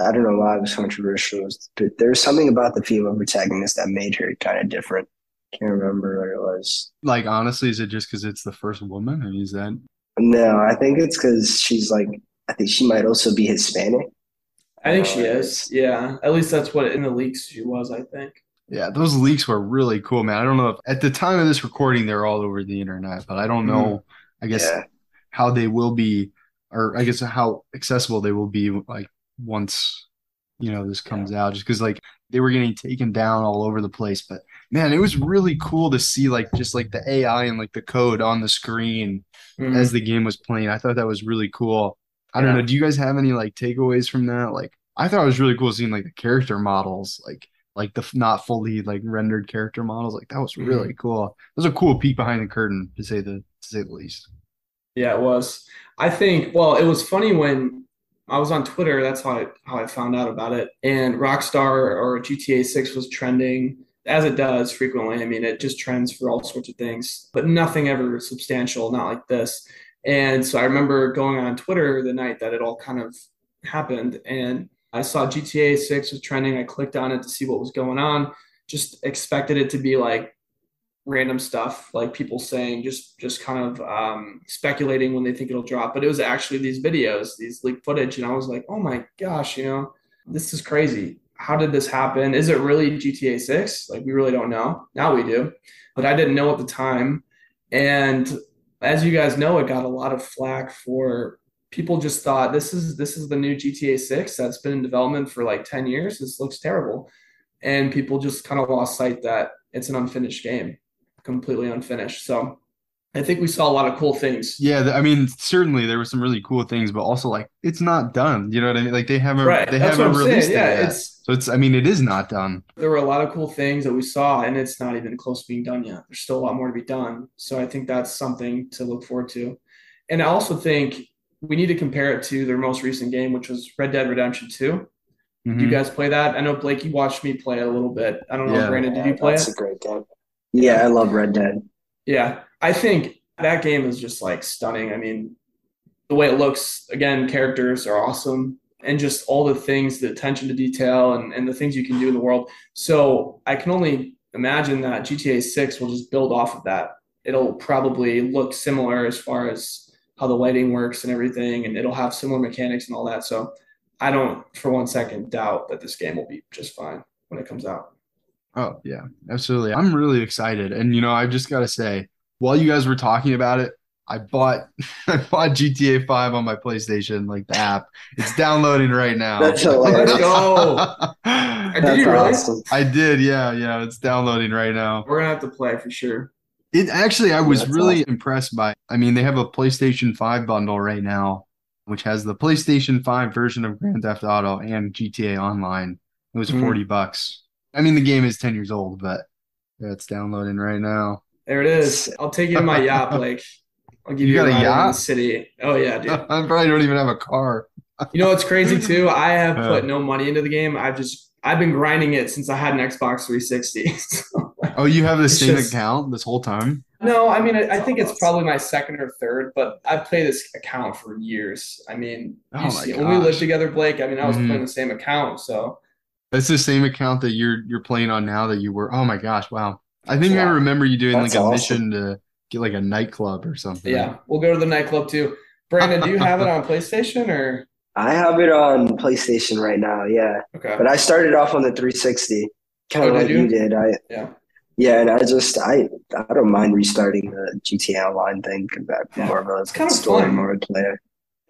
I don't know why it was controversial, but there's something about the female protagonist that made her kind of different. Can't remember what it was. Like honestly, is it just because it's the first woman, or is that? No, I think it's because she's like. I think she might also be Hispanic. I think she is. Yeah, at least that's what in the leaks she was. I think. Yeah, those leaks were really cool, man. I don't know if at the time of this recording they're all over the internet, but I don't know. Mm. I guess yeah. how they will be or I guess how accessible they will be like once you know this comes yeah. out just because like they were getting taken down all over the place but man it was really cool to see like just like the ai and like the code on the screen mm-hmm. as the game was playing i thought that was really cool i don't know do you guys have any like takeaways from that like i thought it was really cool seeing like the character models like like the not fully like rendered character models like that was really mm-hmm. cool it was a cool peek behind the curtain to say the to say the least yeah, it was. I think. Well, it was funny when I was on Twitter. That's how I how I found out about it. And Rockstar or GTA Six was trending as it does frequently. I mean, it just trends for all sorts of things, but nothing ever substantial, not like this. And so I remember going on Twitter the night that it all kind of happened, and I saw GTA Six was trending. I clicked on it to see what was going on. Just expected it to be like random stuff like people saying just just kind of um, speculating when they think it'll drop. But it was actually these videos these leaked footage and i was like oh my gosh you know this is crazy. How did this happen? Is it really gta 6 like we really don't know. Now we do. But i didn't know at the time. And as you guys know it got a lot of flack for people just thought this is this is the new gta 6 that's been in development for like 10 years this looks terrible and people just kind of lost sight that it's an unfinished game completely unfinished. So I think we saw a lot of cool things. Yeah, I mean, certainly there were some really cool things, but also like it's not done. You know what I mean? Like they haven't right. they That's haven't released saying. it yeah, yet. It's, so it's I mean, it is not done. There were a lot of cool things that we saw, and it's not even close to being done yet. There's still a lot more to be done. So I think that's something to look forward to. And I also think we need to compare it to their most recent game, which was Red Dead Redemption 2. Mm-hmm. Do you guys play that? I know Blake, you watched me play it a little bit. I don't know, yeah. Brandon, did you play that's it? That's a great game. Yeah, I love Red Dead. Yeah, I think that game is just like stunning. I mean, the way it looks, again, characters are awesome, and just all the things, the attention to detail, and, and the things you can do in the world. So I can only imagine that GTA 6 will just build off of that. It'll probably look similar as far as how the lighting works and everything, and it'll have similar mechanics and all that. So I don't for one second doubt that this game will be just fine when it comes out. Oh, yeah, absolutely. I'm really excited. And you know, I've just got to say, while you guys were talking about it, I bought I bought GTA 5 on my PlayStation, like the app. It's downloading right now. That's hilarious. Let's go. That's Did you really? awesome. I did, yeah, yeah. It's downloading right now. We're gonna have to play for sure. It actually, I was That's really impressed by. I mean, they have a PlayStation 5 bundle right now, which has the PlayStation 5 version of Grand Theft Auto and GTA Online. It was Mhm. 40 bucks. I mean, the game is 10 years old, but yeah, it's downloading right now. There it is. I'll take you in my yacht, Blake. I'll give You you, got a a yacht? the city. Oh yeah, dude. I probably don't even have a car. You know what's crazy too? I have Yeah. put no money into the game. I've just I've been grinding it since I had an Xbox 360. So, Oh, you have the same just- account this whole time? no, I mean I, I think it's probably my second or third, but I've played this account for years. I mean, Oh you see, when we lived together, Blake. I mean, I was Mhm. playing the same account, so That's the same account that you're you're playing on now that you were. Oh my gosh, wow. I think I remember you doing That's like a awesome. mission to get like a nightclub or something. yeah, we'll go to the nightclub too. Brandon, do you have it on PlayStation or I have it on PlayStation right now, yeah. okay? But I started off on the 360, kind Oh, of did like you? you did. I Yeah. yeah, and I just I I don't mind restarting the GTA Online thing because that's Yeah. more of a It's kind of story fun. mode player.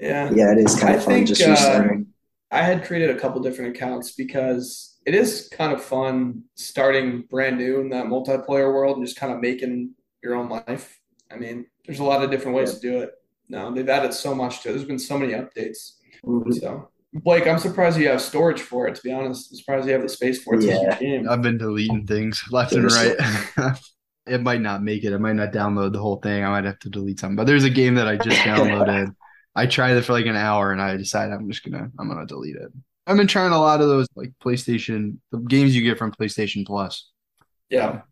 Yeah. Yeah, it is kind I of fun think, just uh, restarting. I had created a couple different accounts because it is kind of fun starting brand new in that multiplayer world and just kind of making your own life. I mean, there's a lot of different ways to do it. No, they've added so much to it. There's been so many updates. Mhm. So Blake, I'm surprised you have storage for it, to be honest. I'm surprised you have the space for it. Yeah. game. I've been deleting things left and right. it might not make it. I might not download the whole thing. I might have to delete some. But there's a game that I just downloaded. I tried it for like an hour and I decided I'm just gonna I'm gonna delete it. I've been trying a lot of those like PlayStation the games you get from PlayStation Plus. Yeah.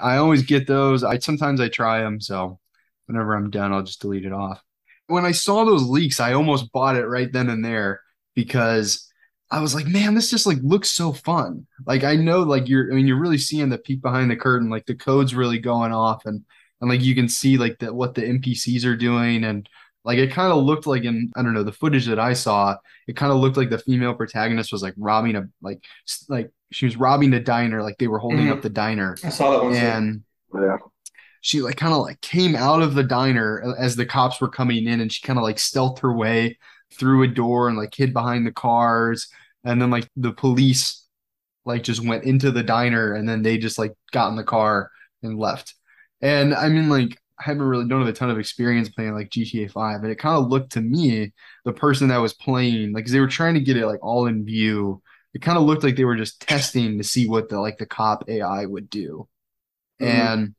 I always get those. I sometimes I try them, so whenever I'm done, I'll just delete it off. When I saw those leaks, I almost bought it right then and there because I was like, man, this just like looks so fun. Like I know like you're I mean you're really seeing the peek behind the curtain, like the code's really going off and and like you can see like the what the NPCs are doing and like it kind of looked like in I don't know the footage that I saw, it kind of looked like the female protagonist was like robbing a like like she was robbing the diner, like they were holding Mhm. up the diner I saw that one. too. and Yeah. she like kind of like came out of the diner as the cops were coming in and she kind of like stealthed her way through a door and like hid behind the cars and then like the police like just went into the diner and then they just like got in the car and left and i mean like i haven't really don't have a ton of experience playing like gta 5 and it kind of looked to me the person that was playing like they were trying to get it like all in view it kind of looked like they were just testing to see what the like the cop ai would do. Mhm. and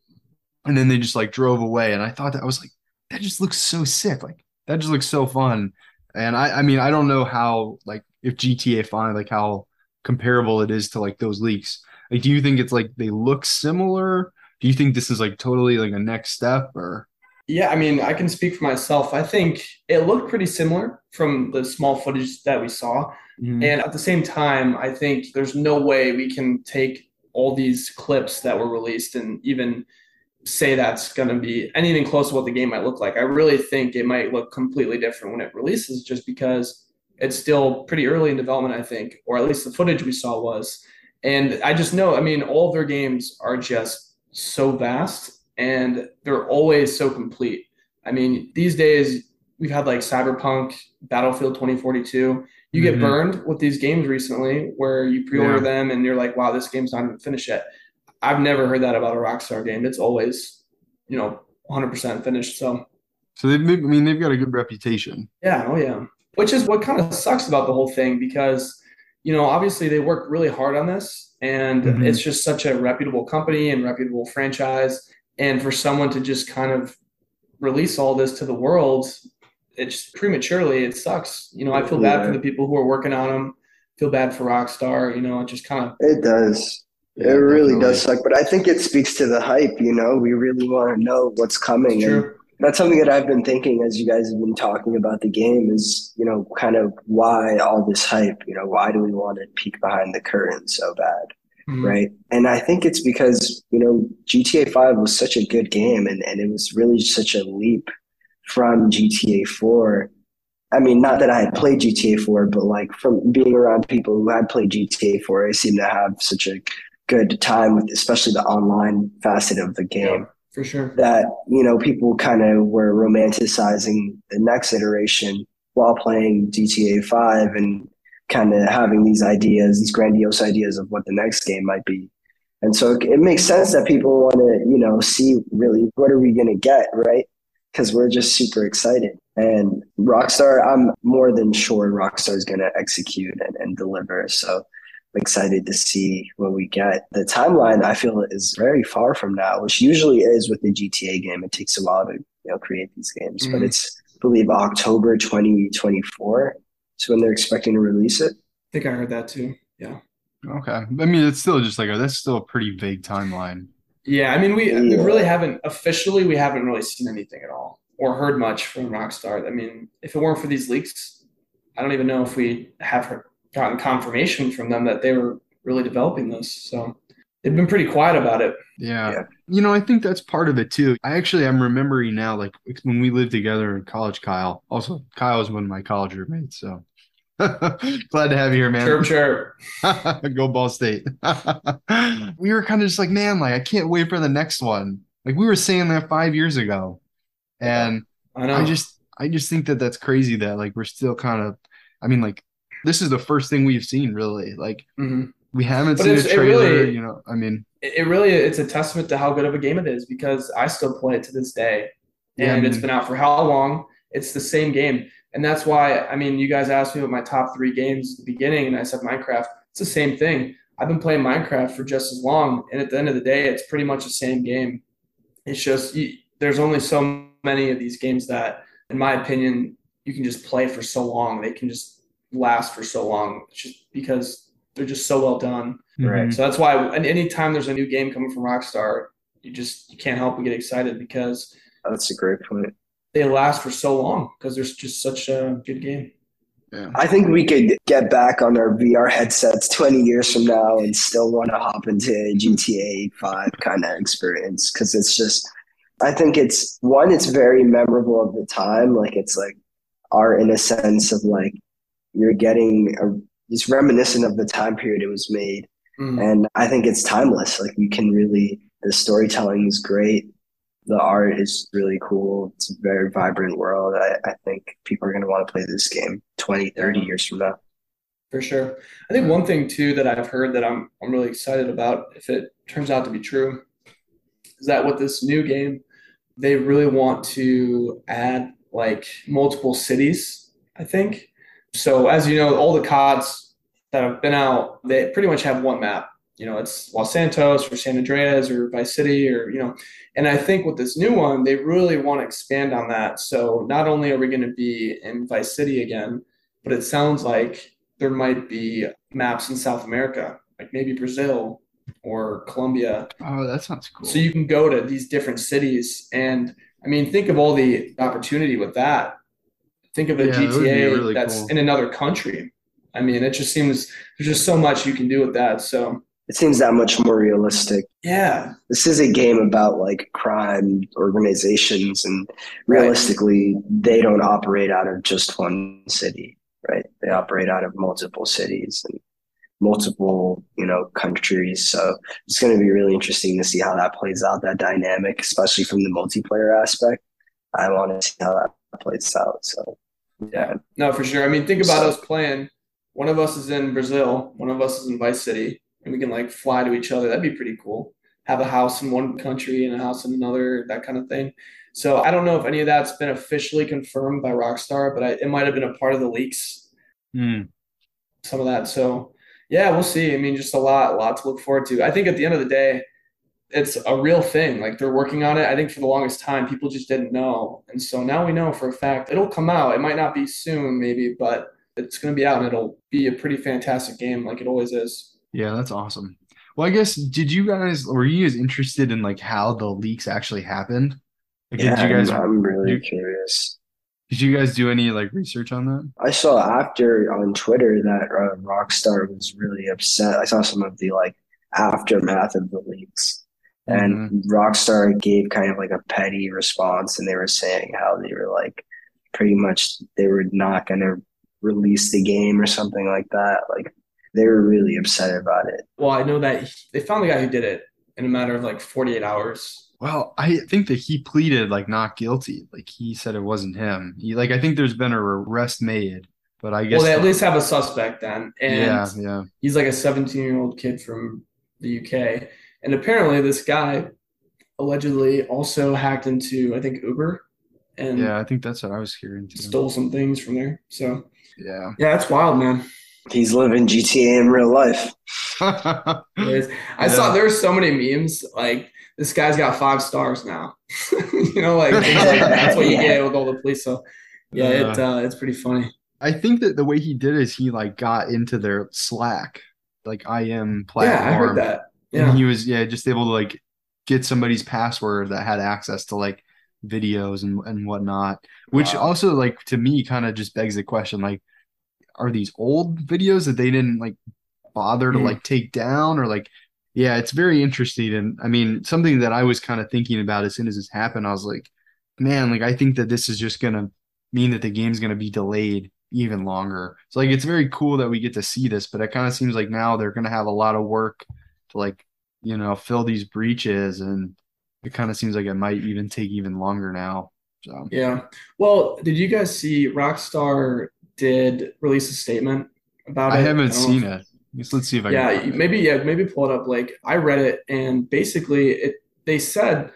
and then they just like drove away. And i thought that I was like that just looks so sick. Like that just looks so fun. And i i mean i don't know how like if gta 5 like how comparable it is to like those leaks. Like do you think it's like they look similar? Do you think this is like totally like a next step or? Yeah, I mean, I can speak for myself. I think it looked pretty similar from the small footage that we saw. Mhm. And at the same time, I think there's no way we can take all these clips that were released and even say that's going to be anything close to what the game might look like. I really think it might look completely different when it releases just because it's still pretty early in development, I think, or at least the footage we saw was. And I just know, I mean, all of their games are just so vast and they're always so complete. I mean, these days we've had like Cyberpunk, Battlefield 2042. You get Mhm. burned with these games recently where you pre-order Yeah. them and you're like, wow, this game's not even finished yet. I've never heard that about a Rockstar game. It's always, you know, 100% finished. So, so they've i mean they've got a good reputation yeah, oh yeah. Which is what kind of sucks about the whole thing because, you know, obviously they work really hard on this and Mhm. it's just such a reputable company and reputable franchise. And for someone to just kind of release all this to the world, it's prematurely, it sucks. You know, I feel bad for the people who are working on them, feel bad for Rockstar, you know, it just kind of, It does. Yeah, it really definitely. does suck, but I think it speaks to the hype, you know. We really want to know what's coming. true. that's something that I've been thinking as you guys have been talking about the game is, you know, kind of why all this hype, you know, why do we want to peek behind the curtain so bad? mm-hmm. right? And I think it's because, you know, GTA 5 was such a good game and, and it was really such a leap from GTA 4. I mean, not that I had played GTA 4, but like from being around people who had played GTA 4, I seem to have such a good time with especially the online facet of the game. Yeah, for sure. That, you know, people kind of were romanticizing the next iteration while playing GTA 5 and kind of having these ideas, these grandiose ideas of what the next game might be. And so it makes sense that people want to, you know, see really what are we going to get, right? Because we're just super excited. And Rockstar, I'm more than sure Rockstar is going to execute and, and deliver. So I'm excited to see what we get. The timeline I feel is very far from now, which usually is with the GTA game. It takes a while to you know create these games, mm-hmm. but it's I believe October 2024 is when they're expecting to release it. I think I heard that too. Yeah. Okay. I mean, it's still just like a, that's still a pretty vague timeline. Yeah. I mean, we, yeah. we really haven't officially, we haven't really seen anything at all or heard much from Rockstar. I mean, if it weren't for these leaks, I don't even know if we have gotten confirmation from them that they were really developing this. So they've been pretty quiet about it. Yeah. yeah. You know, I think that's part of it too. I actually I'm remembering now, like when we lived together in college, Kyle. Also, Kyle was one of my college roommates. So glad to have you here, man. Sure, sure. Go Ball State. we were kind of just like, man, like I can't wait for the next one. Like we were saying that five years ago, and I, I just, I just think that that's crazy that like we're still kind of. I mean, like this is the first thing we've seen, really. Like mm-hmm. we haven't but seen a trailer. Really, you know, I mean, it really it's a testament to how good of a game it is because I still play it to this day, and yeah, I mean, it's been out for how long? It's the same game, and that's why I mean, you guys asked me what my top three games at the beginning, and I said Minecraft. It's the same thing. I've been playing Minecraft for just as long, and at the end of the day, it's pretty much the same game. It's just you, there's only so many of these games that, in my opinion, you can just play for so long. They can just last for so long, just because they're just so well done. Mm-hmm. Right. So that's why and anytime there's a new game coming from Rockstar, you just you can't help but get excited because that's a great point. They last for so long because there's just such a good game. Yeah. I think we could get back on our VR headsets 20 years from now and still want to hop into GTA 5 kind of experience because it's just, I think it's one, it's very memorable of the time. Like it's like art in a sense of like you're getting a, it's reminiscent of the time period it was made. Mm. And I think it's timeless. Like you can really, the storytelling is great. The art is really cool. It's a very vibrant world. I, I think people are going to want to play this game 20, 30 years from now. For sure. I think one thing too that I've heard that I'm, I'm really excited about, if it turns out to be true, is that with this new game, they really want to add like multiple cities, I think. So as you know, all the CODs that have been out, they pretty much have one map. You know, it's Los Santos or San Andreas or Vice City or, you know, and I think with this new one, they really want to expand on that. So not only are we going to be in Vice City again, but it sounds like there might be maps in South America, like maybe Brazil or Colombia. Oh, that sounds cool. So you can go to these different cities. And I mean, think of all the opportunity with that. Think of a yeah, GTA really that's cool. in another country. I mean, it just seems there's just so much you can do with that. So it seems that much more realistic. Yeah. This is a game about like crime organizations and realistically right. they don't operate out of just one city, right? They operate out of multiple cities and multiple, you know, countries. So it's going to be really interesting to see how that plays out that dynamic, especially from the multiplayer aspect. I want to see how that plays out. So yeah. No, for sure. I mean, think about so, us playing one of us is in Brazil, one of us is in Vice City, and we can like fly to each other. That'd be pretty cool. Have a house in one country and a house in another, that kind of thing. So I don't know if any of that's been officially confirmed by Rockstar, but I, it might have been a part of the leaks. Mm. Some of that. So yeah, we'll see. I mean, just a lot, a lot to look forward to. I think at the end of the day, it's a real thing. Like they're working on it. I think for the longest time, people just didn't know, and so now we know for a fact it'll come out. It might not be soon, maybe, but it's going to be out and it'll be a pretty fantastic game like it always is. Yeah, that's awesome. Well, I guess did you guys were you guys interested in like how the leaks actually happened? Like, yeah, did you guys, I'm really curious. Did you guys do any like research on that? I saw after on Twitter that uh, Rockstar was really upset. I saw some of the like aftermath of the leaks. And Mhm. Rockstar gave kind of like a petty response, and they were saying how they were like pretty much they were not going to release the game or something like that. Like they were really upset about it. Well, I know that he- they found the guy who did it in a matter of like 48 hours. Well, I think that he pleaded like not guilty. Like he said it wasn't him. He like I think there's been a arrest made, but I guess Well, they at least have a suspect then. And yeah, yeah. he's like a 17 year old kid from the UK. And apparently, this guy allegedly also hacked into, I think, Uber and Yeah, I think that's what I was hearing too. stole some things from there. So, Yeah. yeah, that's wild, man. He's living GTA in real life. It is. I Yeah. saw there were so many memes like this guy's got five stars now. you know, like, like that's what you get with all the police. So yeah, it uh, it's pretty funny. I think that the way he did is he like got into their Slack, like IM platform. Yeah, I heard that. And he was yeah, just able to like get somebody's password that had access to like videos and and whatnot. Which Wow. also like to me kind of just begs the question like, are these old videos that they didn't like bother to Mhm. like take down or like yeah, it's very interesting. And I mean, something that I was kind of thinking about as soon as this happened, I was like, man, like I think that this is just gonna mean that the game's gonna be delayed even longer. So like it's very cool that we get to see this, but it kind of seems like now they're gonna have a lot of work to like, you know, fill these breaches and it kind of seems like it might even take even longer now. So Yeah. Well, did you guys see Rockstar did release a statement about I it? I haven't don't know seen if- it. Let's, let's see if I Yeah, can find maybe yeah, maybe pull it up. Like I read it, and basically, it they said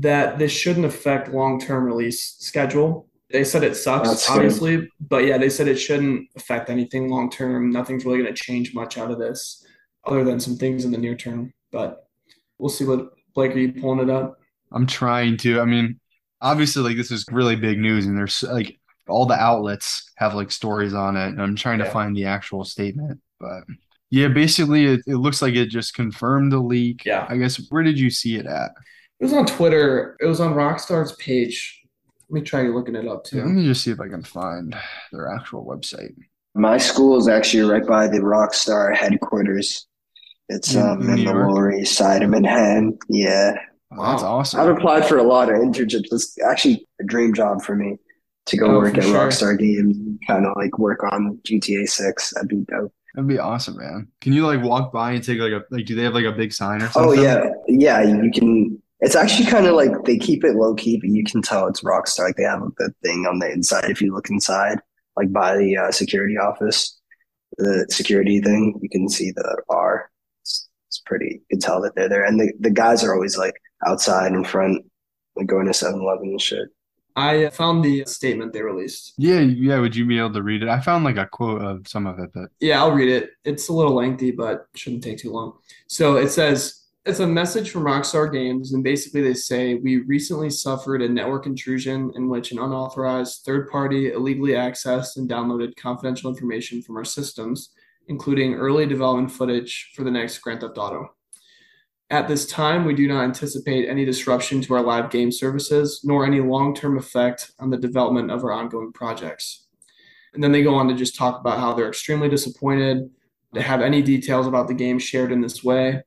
that this shouldn't affect long-term release schedule. They said it sucks, That's good. obviously, but yeah, they said it shouldn't affect anything long-term. Nothing's really going to change much out of this, other than some things in the near term. But we'll see what Blake are you pulling it up? I'm trying to. I mean, obviously, like this is really big news, and there's like all the outlets have like stories on it, and I'm trying to find the actual statement. But yeah, basically, it, it looks like it just confirmed the leak. Yeah. I guess where did you see it at? It was on Twitter. It was on Rockstar's page. Let me try looking it up too. Let me just see if I can find their actual website. My school is actually right by the Rockstar headquarters. It's In- um, in in the Lower East Side of Manhattan. Yeah. Oh, that's awesome. I've applied for a lot of internships. It's actually a dream job for me to go Oh, work at sure. Rockstar Games and kind of like work on GTA 6. That'd be dope. That'd be awesome, man. Can you like walk by and take like a like? Do they have like a big sign or something? Oh yeah, yeah. You can. It's actually kind of like they keep it low key, but you can tell it's Rockstar. Like they have the thing on the inside. If you look inside, like by the uh, security office, the security thing, you can see the R. It's, it's pretty. You can tell that they're there, and the the guys are always like outside in front, like going to 7-Eleven and shit. I found the statement they released. Yeah, yeah. Would you be able to read it? I found like a quote of some of it, but Yeah, I'll read it. It's a little lengthy, but shouldn't take too long. So it says it's a message from Rockstar Games, and basically they say we recently suffered a network intrusion in which an unauthorized third party illegally accessed and downloaded confidential information from our systems, including early development footage for the next Grand Theft Auto. At this time, we do not anticipate any disruption to our live game services, nor any long term effect on the development of our ongoing projects. And then they go on to just talk about how they're extremely disappointed to have any details about the game shared in this way,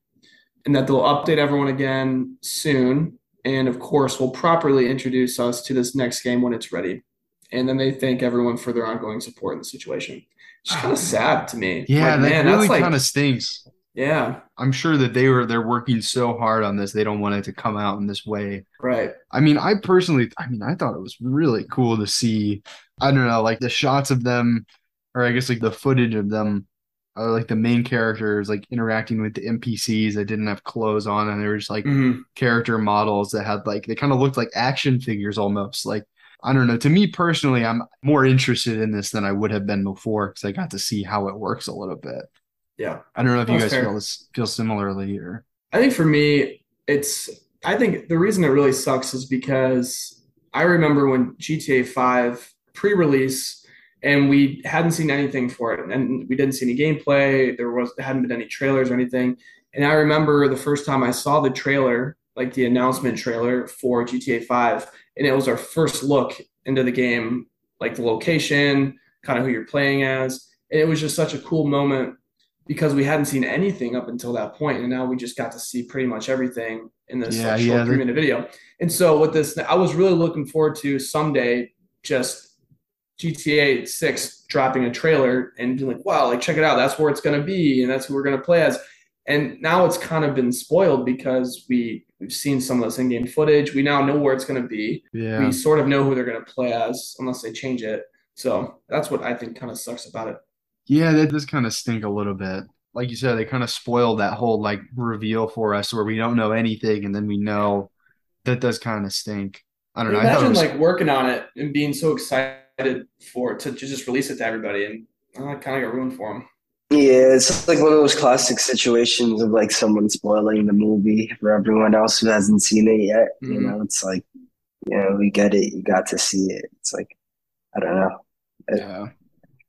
and that they'll update everyone again soon. And of course, will properly introduce us to this next game when it's ready. And then they thank everyone for their ongoing support in the situation. It's kind of ah. sad to me. yeah, Like, that man, really that's like, kind of stinks. Yeah, I'm sure that they were they're working so hard on this. They don't want it to come out in this way. right. I mean, I personally, I mean, I thought it was really cool to see. I don't know, like the shots of them, or I guess like the footage of them, uh, like the main characters, like interacting with the NPCs that didn't have clothes on, and they were just like Mhm. character models that had like they kind of looked like action figures almost. Like I don't know. To me personally, I'm more interested in this than I would have been before because I got to see how it works a little bit. Yeah. I don't know if you guys fair. feel this feel similarly or. I think for me, it's I think the reason it really sucks is because I remember when GTA 5 pre-release and we hadn't seen anything for it and we didn't see any gameplay, there was hadn't been any trailers or anything. And I remember the first time I saw the trailer, like the announcement trailer for GTA 5, and it was our first look into the game, like the location, kind of who you're playing as. And it was just such a cool moment because we hadn't seen anything up until that point, and now we just got to see pretty much everything in this Yeah, like, short yeah, three minute video. And so with this, I was really looking forward to someday just GTA Six dropping a trailer and being like, wow, like check it out, that's where it's gonna be, and that's who we're gonna play as. And now it's kind of been spoiled because we we've seen some of this in-game footage. We now know where it's gonna be. Yeah. We sort of know who they're gonna play as, unless they change it. So that's what I think kind of sucks about it. Yeah, that does kind of stink a little bit. Like you said, they kind of spoiled that whole like reveal for us where we don't know anything and then we know that does kind of stink. I don't know. I thought it Imagine was like working on it and being so excited for it to, to just release it to everybody, and uh, it kind of got ruined for them. Yeah, it's like one of those classic situations of like someone spoiling the movie for everyone else who hasn't seen it yet. You Mhm. know, it's like, you know, we get it, you got to see it. It's like, I don't know. yeah.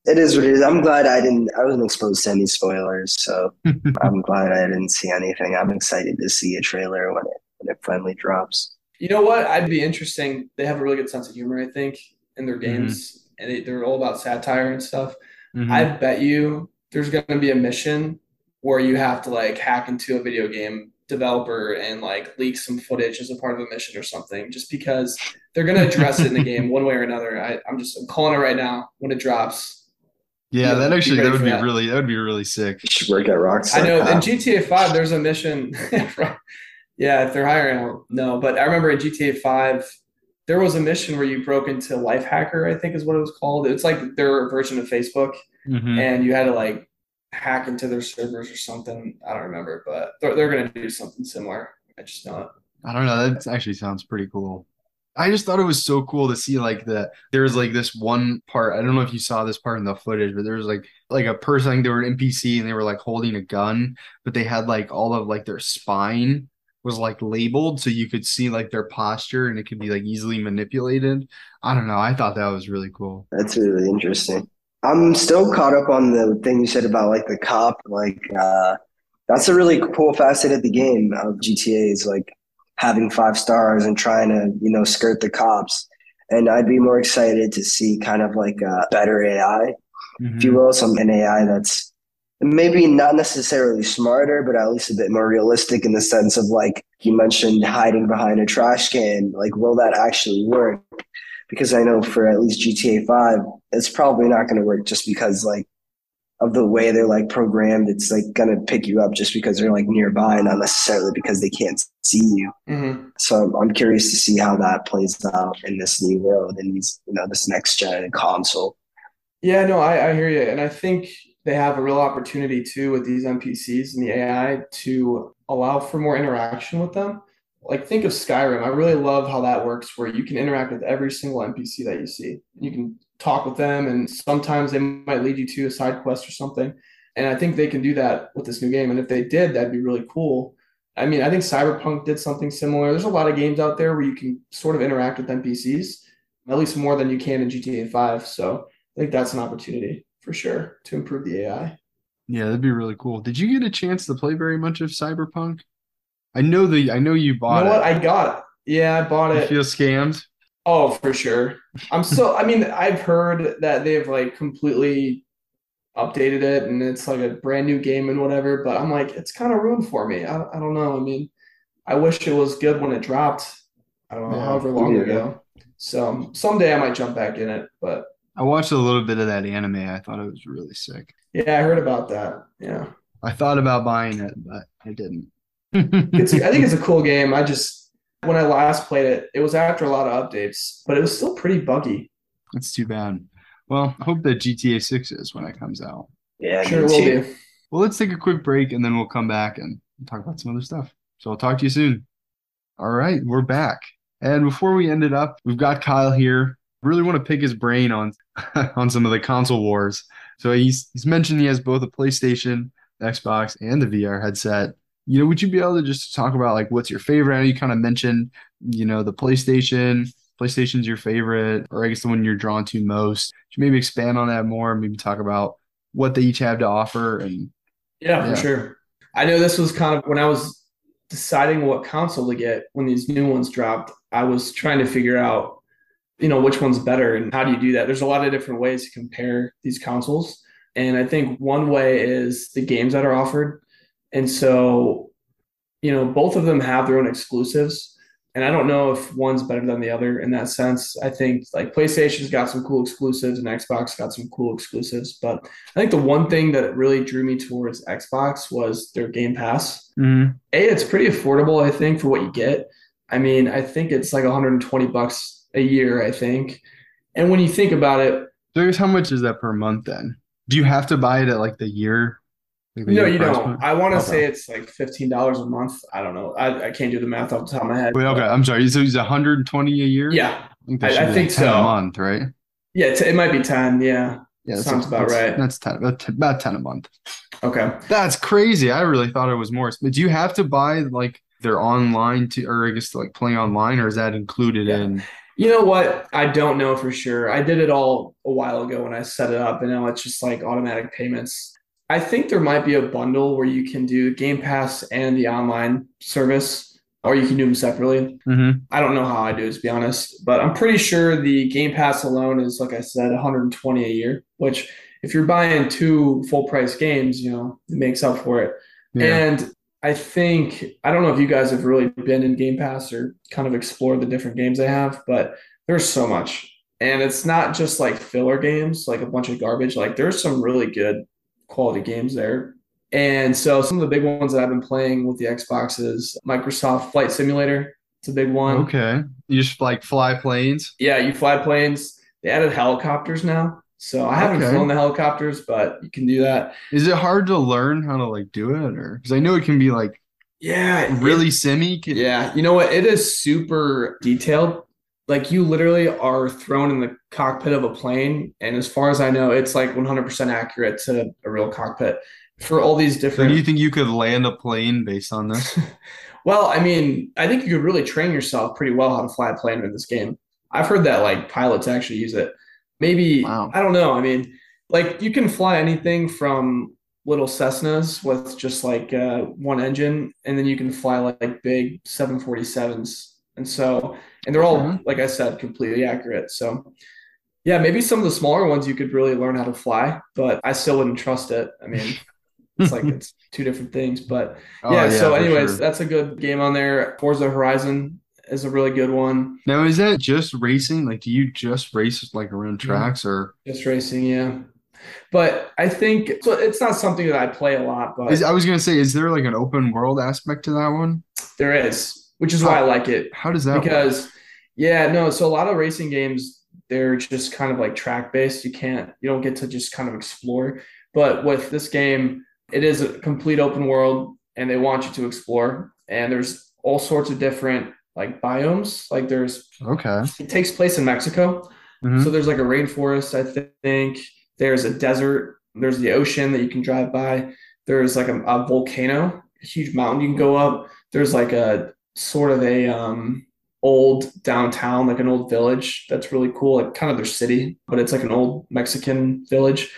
It is what it is. I'm glad I didn't, I wasn't exposed to any spoilers, so I'm glad I didn't see anything. I'm excited to see a trailer when it when it finally drops. You know what? I'd be interesting. They have a really good sense of humor, I think, in their games, and they, they're all about satire and stuff. Mhm. I bet you there's going to be a mission where you have to like hack into a video game developer and like leak some footage as a part of a mission or something, just because they're going to address it in the game one way or another. I, I'm just I'm calling it right now when it drops. Yeah, Yeah, that actually that would be that. really that would be really sick. You should work at Rockstar. I know in. GTA 5 there's a mission. yeah, if they're hiring, no. But I remember in GTA 5 there was a mission where you broke into Life Hacker, I think is what it was called. It's like their version of Facebook, Mhm. and you had to like hack into their servers or something. I don't remember, but they're, they're going to do something similar. I just know it. I don't know. That actually sounds pretty cool. I just thought it was so cool to see like the there was like this one part. I don't know if you saw this part in the footage, but there was like like a person like they were an NPC and they were like holding a gun, but they had like all of like their spine was like labeled so you could see like their posture and it could be like easily manipulated. I don't know. I thought that was really cool. That's really interesting. I'm still caught up on the thing you said about like the cop. Like, uh, that's a really cool facet of the game of GTA is like having five stars and trying to, you know, skirt the cops. And I'd be more excited to see kind of like a better AI, if you mm-hmm. will, some an AI that's maybe not necessarily smarter, but at least a bit more realistic in the sense of like you mentioned hiding behind a trash can. Like, will that actually work? Because I know for at least GTA 5, it's probably not going to work just because like of the way they're like programmed. It's like going to pick you up just because they're like nearby, not necessarily because they can't see you. Mm-hmm. So I'm curious to see how that plays out in this new world and these, you know, this next gen console. Yeah, no, I, I hear you. And I think they have a real opportunity too with these NPCs and the AI to allow for more interaction with them. Like think of Skyrim. I really love how that works where you can interact with every single NPC that you see. You can talk with them and sometimes they might lead you to a side quest or something. And I think they can do that with this new game. And if they did, that'd be really cool. I mean, I think Cyberpunk did something similar. There's a lot of games out there where you can sort of interact with NPCs, at least more than you can in GTA 5. So I think that's an opportunity for sure to improve the AI. Yeah, that'd be really cool. Did you get a chance to play very much of Cyberpunk? I know the I know you You bought know what? it. I got it. Yeah, I bought You it. feel scammed? Oh, for sure. I'm so, I mean, I've heard that they've like completely updated it and it's like a brand new game and whatever, but I'm like, it's kind of ruined for me. I, I don't know. I mean, I wish it was good when it dropped. I don't know, Yeah. however long Yeah. ago. So someday I might jump back in it, but I watched a little bit of that anime. I thought it was really sick. yeah, I heard about that. Yeah. I thought about buying it, but I didn't. It's, I think it's a cool game. I just, when I last played it, it was after a lot of updates, but it was still pretty buggy. That's too bad. Well, I hope that GTA 6 is when it comes out. Yeah, Sure will too. be. Well, let's take a quick break and then we'll come back and talk about some other stuff. So I'll talk to you soon. All right, we're back. And before we end it up, we've got Kyle here. Really want to pick his brain on on some of the console wars. So he's he's mentioned he has both a PlayStation, Xbox, and the VR headset. You know, would you be able to just talk about like what's your favorite? I know you kind of mentioned, you know, the PlayStation. PlayStation's your favorite, or I guess the one you're drawn to most. You maybe expand on that more? And maybe talk about what they each have to offer and Yeah, Yeah. for sure. I know this was kind of when I was deciding what console to get when these new ones dropped, I was trying to figure out, you know, which one's better and how do you do that? There's a lot of different ways to compare these consoles. And I think one way is the games that are offered. And so, you know, both of them have their own exclusives. And I don't know if one's better than the other in that sense. I think like PlayStation's got some cool exclusives and Xbox got some cool exclusives. But I think the one thing that really drew me towards Xbox was their Game Pass. Mm-hmm. A, it's pretty affordable, I think, for what you get. I mean, I think it's like 120 bucks a year, I think. And when you think about it, So how much is that per month then? Do you have to buy it at like the year? No, you don't. point? I want to Okay. say it's like $15 a month. I don't know. I, I can't do the math off the top of my head. Wait, okay, I'm sorry. So he's 120 a year? Yeah. I think, I- I think 10 a so. month, right? Yeah. It might be 10. Yeah. Yeah, that's Sounds about that's- right. That's 10, about 10, about 10 a month. Okay. That's crazy. I really thought it was more. But do you have to buy like their online to, or I guess like play online, or is that included Yeah. in? You know what? I don't know for sure. I did it all a while ago when I set it up, and now it's just like automatic payments. I think there might be a bundle where you can do Game Pass and the online service, or you can do them separately. Mhm. I don't know how I do it, to be honest, but I'm pretty sure the Game Pass alone is, like I said, 120 a year, which if you're buying two full price games, you know, it makes up for it. Yeah. And I think I don't know if you guys have really been in Game Pass or kind of explored the different games they have, but there's so much. And it's not just like filler games, like a bunch of garbage. Like there's some really good quality games there. And so some of the big ones that I've been playing with the Xbox is Microsoft Flight Simulator. It's a big one. Okay. You just like fly planes. Yeah, you fly planes. They added helicopters now. So I haven't Okay. flown the helicopters, but you can do that. Is it hard to learn how to like do it, or because I know it can be like Yeah, it- really simmy? Can- Yeah, you know what? It is super detailed. Like you literally are thrown in the cockpit of a plane, and as far as I know, it's like 100% accurate to a real cockpit for all these So different. do you think you could land a plane based on this? well, I mean, I think you could really train yourself pretty well how to fly a plane in this game. I've heard that like pilots actually use it. Maybe Wow. I don't know. I mean, like you can fly anything from little Cessnas with just like uh, one engine, and then you can fly like big 747s. And so, and they're all, Okay. like I said, completely accurate. So, yeah, maybe some of the smaller ones you could really learn how to fly, but I still wouldn't trust it. I mean, it's like it's two different things. But Oh, yeah, so anyways, sure. that's a good game on there. Forza Horizon is a really good one. Now, is that just racing? Like, do you just race like around Mm-hmm. tracks, or Just racing, yeah. But I think so. It's not something that I play a lot, but is, I was gonna say, is there like an open world aspect to that one? there is, which is why I like it. How does that work? because yeah no so a lot of racing games they're just kind of like track based you can't you don't get to just kind of explore. But with this game it is a complete open world and they want you to explore. And there's all sorts of different like biomes. Like there's Okay. it takes place in mexico. Mhm. so there's like a rainforest i think. There's a desert. There's the ocean that you can drive by. There's like a, a volcano a huge mountain you can go up. There's like a sort of a um old downtown like an old village that's really cool like kind of their city but it's like an old mexican village.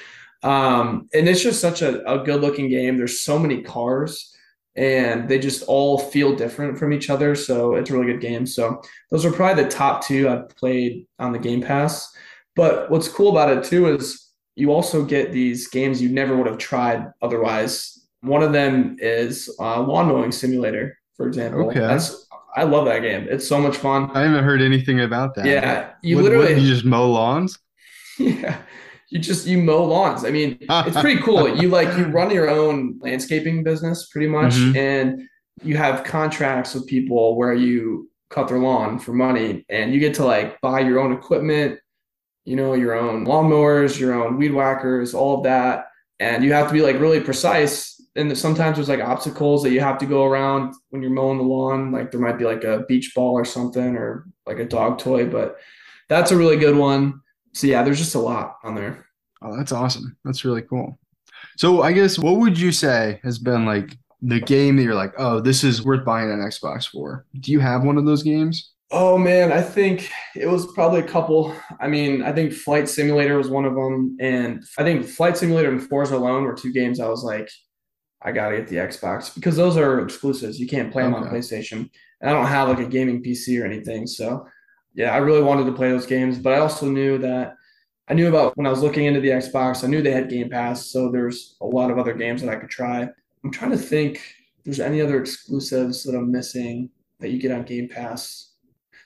Um and it's just such a, a good looking game. There's so many cars and they just all feel different from each other so it's a really good game. So those are probably the top two i've played on the game pass. But what's cool about it too is you also get these games you never would have tried otherwise. One of them is uh, lawn mowing simulator for example Okay. that's i love that game it's so much fun I haven't heard anything about that. yeah you What- what, literally you just mow lawns? yeah you just you mow lawns i mean it's pretty cool you like you run your own landscaping business pretty much Mhm. and you have contracts with people where you cut their lawn for money and you get to like buy your own equipment you know your own lawnmowers your own weed whackers all of that and you have to be like really precise and sometimes there's like obstacles that you have to go around when you're mowing the lawn like there might be like a beach ball or something or like a dog toy but that's a really good one so yeah there's just a lot on there Oh, that's awesome. That's really cool. So I guess what would you say has been like the game that you're like, oh, this is worth buying an Xbox for? Do you have one of those games? Oh man, I think it was probably a couple. I mean, I think Flight Simulator was one of them, and I think Flight Simulator and Forza alone were two games I was like, I gotta get the Xbox because those are exclusives. You can't play them on PlayStation, and I don't have like a gaming PC or anything. So, yeah, I really wanted to play those games, but I also knew that I knew about when I was looking into the Xbox, I knew they had Game Pass, so there's a lot of other games that I could try. I'm trying to think if there's any other exclusives that I'm missing that you get on Game Pass.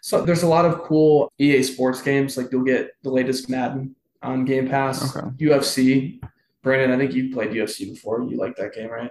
So there's a lot of cool EA Sports games. Like you'll get the latest Madden on Game Pass, Okay. UFC. Brandon, I think you played UFC before. You like that game, right?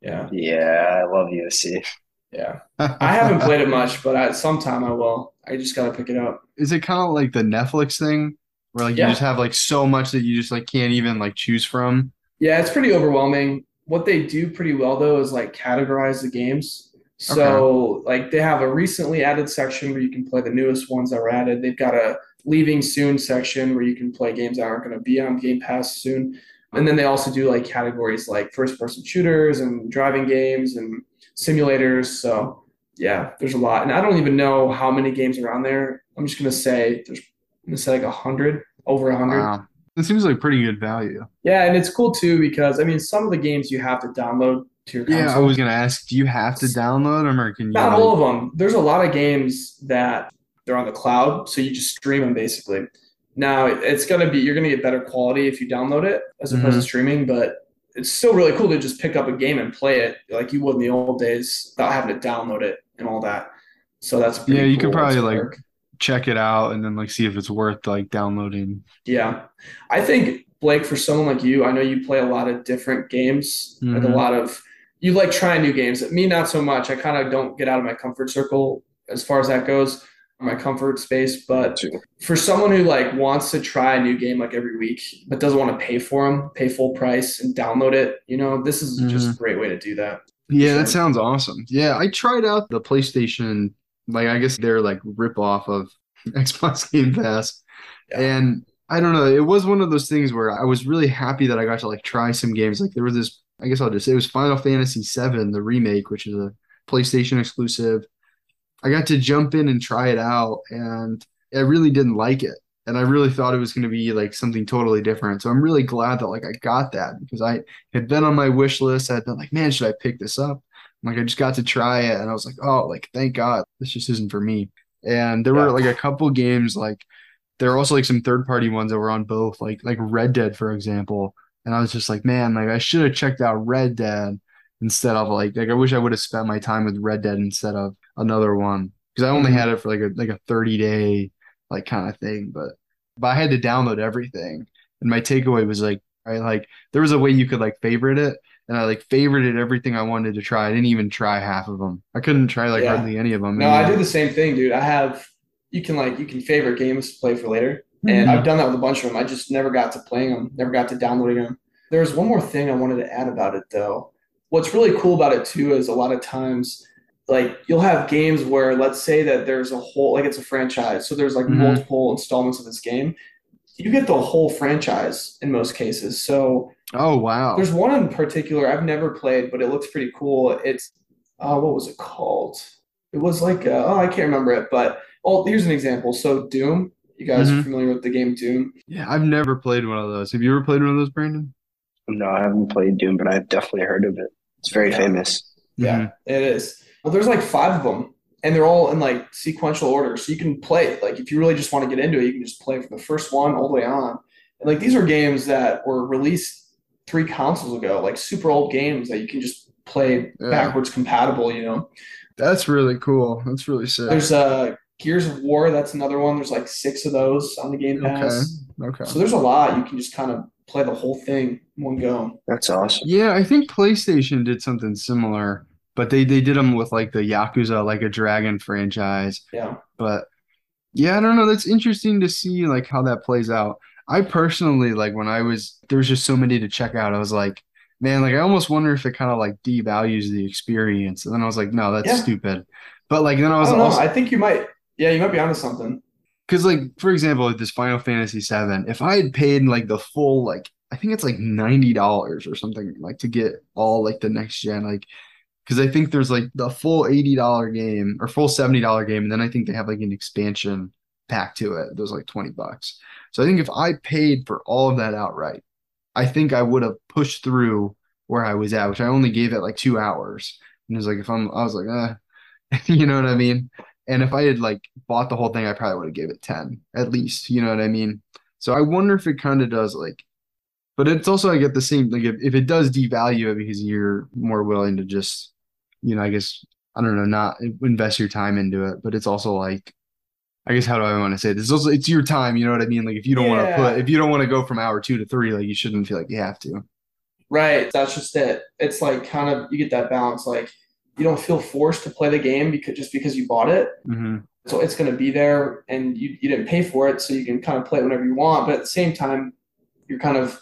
Yeah, Yeah, I love UFC. yeah. I haven't played it much, but at some time I will. I just gotta pick it up. Is it kind of like the Netflix thing where like you just have like so much that you just like can't even like choose from? Yeah, it's pretty overwhelming. What they do pretty well though is like categorize the games. So like they have a recently added section where you can play the newest ones that were added. They've got a leaving soon section where you can play games that aren't going to be on Game Pass soon. And then they also do like categories like first person shooters and driving games and simulators. So yeah, there's a lot. And I don't even know how many games are on there. I'm just gonna say there's I'm gonna say like a hundred, over a hundred. Wow. It seems like pretty good value. Yeah, and it's cool too because I mean some of the games you have to download to your console. Yeah, I was gonna ask, do you have to download them or can you Not like- all of them. There's a lot of games that they're on the cloud, so you just stream them basically. Now it's gonna be you're gonna get better quality if you download it as opposed Mm-hmm. to streaming, but it's still really cool to just pick up a game and play it like you would in the old days without having to download it and all that. So that's pretty Yeah, you could cool. probably, like, work. check it out and then like see if it's worth like downloading? Yeah. I think, Blake, for someone like you, I know you play a lot of different games, like a lot of, you like trying new games. Me, not so much. I kind of don't get out of my comfort circle as far as that goes, my comfort space. But for someone who like wants to try a new game like every week, but doesn't want to pay for them, pay full price and download it, you know, this is just mm-hmm. a great way to do that. Yeah, Sure. that sounds awesome. Yeah, I tried out the PlayStation, like I guess they're like rip off of Xbox Game Pass. Yeah. And I don't know, it was one of those things where I was really happy that I got to like try some games. Like there was this, I guess I'll just say it was Final Fantasy VII, the remake, which is a PlayStation exclusive. I got to jump in and try it out, and I really didn't like it. And I really thought it was going to be like something totally different. So I'm really glad that like I got that because I had been on my wish list. I'd been like, man, should I pick this up? Like I just got to try it and I was like, oh, like thank God this just isn't for me. And there Yeah. were like a couple games like there were also like some third party ones that were on both, like like Red Dead, for example. And I was just like, man, like I should have checked out Red Dead instead of like like I wish I would have spent my time with Red Dead instead of another one. Because I only Mhm. had it for like a like a 30 day like kind of thing. But but I had to download everything. And my takeaway was like, right, like there was a way you could like favorite it and I like favorited everything I wanted to try. I didn't even try half of them. I couldn't try like Yeah. hardly any of them. No, And I do the same thing, dude. I have, you can like, you can favorite games to play for later. And Mhm. I've done that with a bunch of them. I just never got to playing them, never got to downloading them. There's one more thing I wanted to add about it though. What's really cool about it too is a lot of times, like you'll have games where let's say that there's a whole, like it's a franchise. So there's like Mhm. multiple installments of this game. You get the whole franchise in most cases. So Oh wow. there's one in particular I've never played, but it looks pretty cool. It's uh, what was it called? It was like uh, oh I can't remember it, but oh here's an example. So Doom, you guys Mhm. are familiar with the game Doom? Yeah, I've never played one of those. Have you ever played one of those, Brandon? No, I haven't played Doom, but I've definitely heard of it. It's very Yeah. famous. Yeah, Mhm. it is. Well, there's like five of them, and they're all in like sequential order, so you can play. Like if you really just want to get into it, you can just play from the first one all the way on. And like these are games that were released three consoles ago, like super old games that you can just play Yeah. backwards compatible. You know. That's really cool. That's really sick. There's uh Gears of War, that's another one. There's like six of those on the Game Pass. Okay. okay. So there's a lot. You can just kind of play the whole thing one go. That's awesome. Yeah, I think PlayStation did something similar, but they they did them with like the Yakuza like a Dragon franchise. Yeah. But yeah, I don't know. That's interesting to see like how that plays out. I personally like when I was there was just so many to check out. I was like, man, like I almost wonder if it kind of like devalues the experience. And then I was like, no, that's Yeah. stupid. But like then I was also I think you might yeah, you might be onto something. because like for example, like this Final Fantasy VII, if I had paid like the full like I think it's like ninety dollars or something like to get all like the next gen like because I think there's like the full eighty dollar game or full seventy dollar game, and then I think they have like an expansion pack to it. Those like twenty bucks. So I think if I paid for all of that outright, I think I would have pushed through where I was at, which I only gave it like two hours. And it was like if I'm, I was like, uh, you know what I mean? And if I had like bought the whole thing, I probably would have gave it 10 at least. You know what I mean? So I wonder if it kind of does like, but it's also I get the same like if, if it does devalue it because you're more willing to just, you know, I guess I don't know, not invest your time into it, but it's also like, I guess how do I want to say this? It's also it's your time, you know what I mean? Like if you don't want to put if you don't want to go from hour two to three, like you shouldn't feel like you have to. Right. That's just it. It's like kind of you get that balance. Like you don't feel forced to play the game because just because you bought it. hmm So it's going to be there and you, you didn't pay for it. So you can kind of play it whenever you want. But at the same time, you're kind of,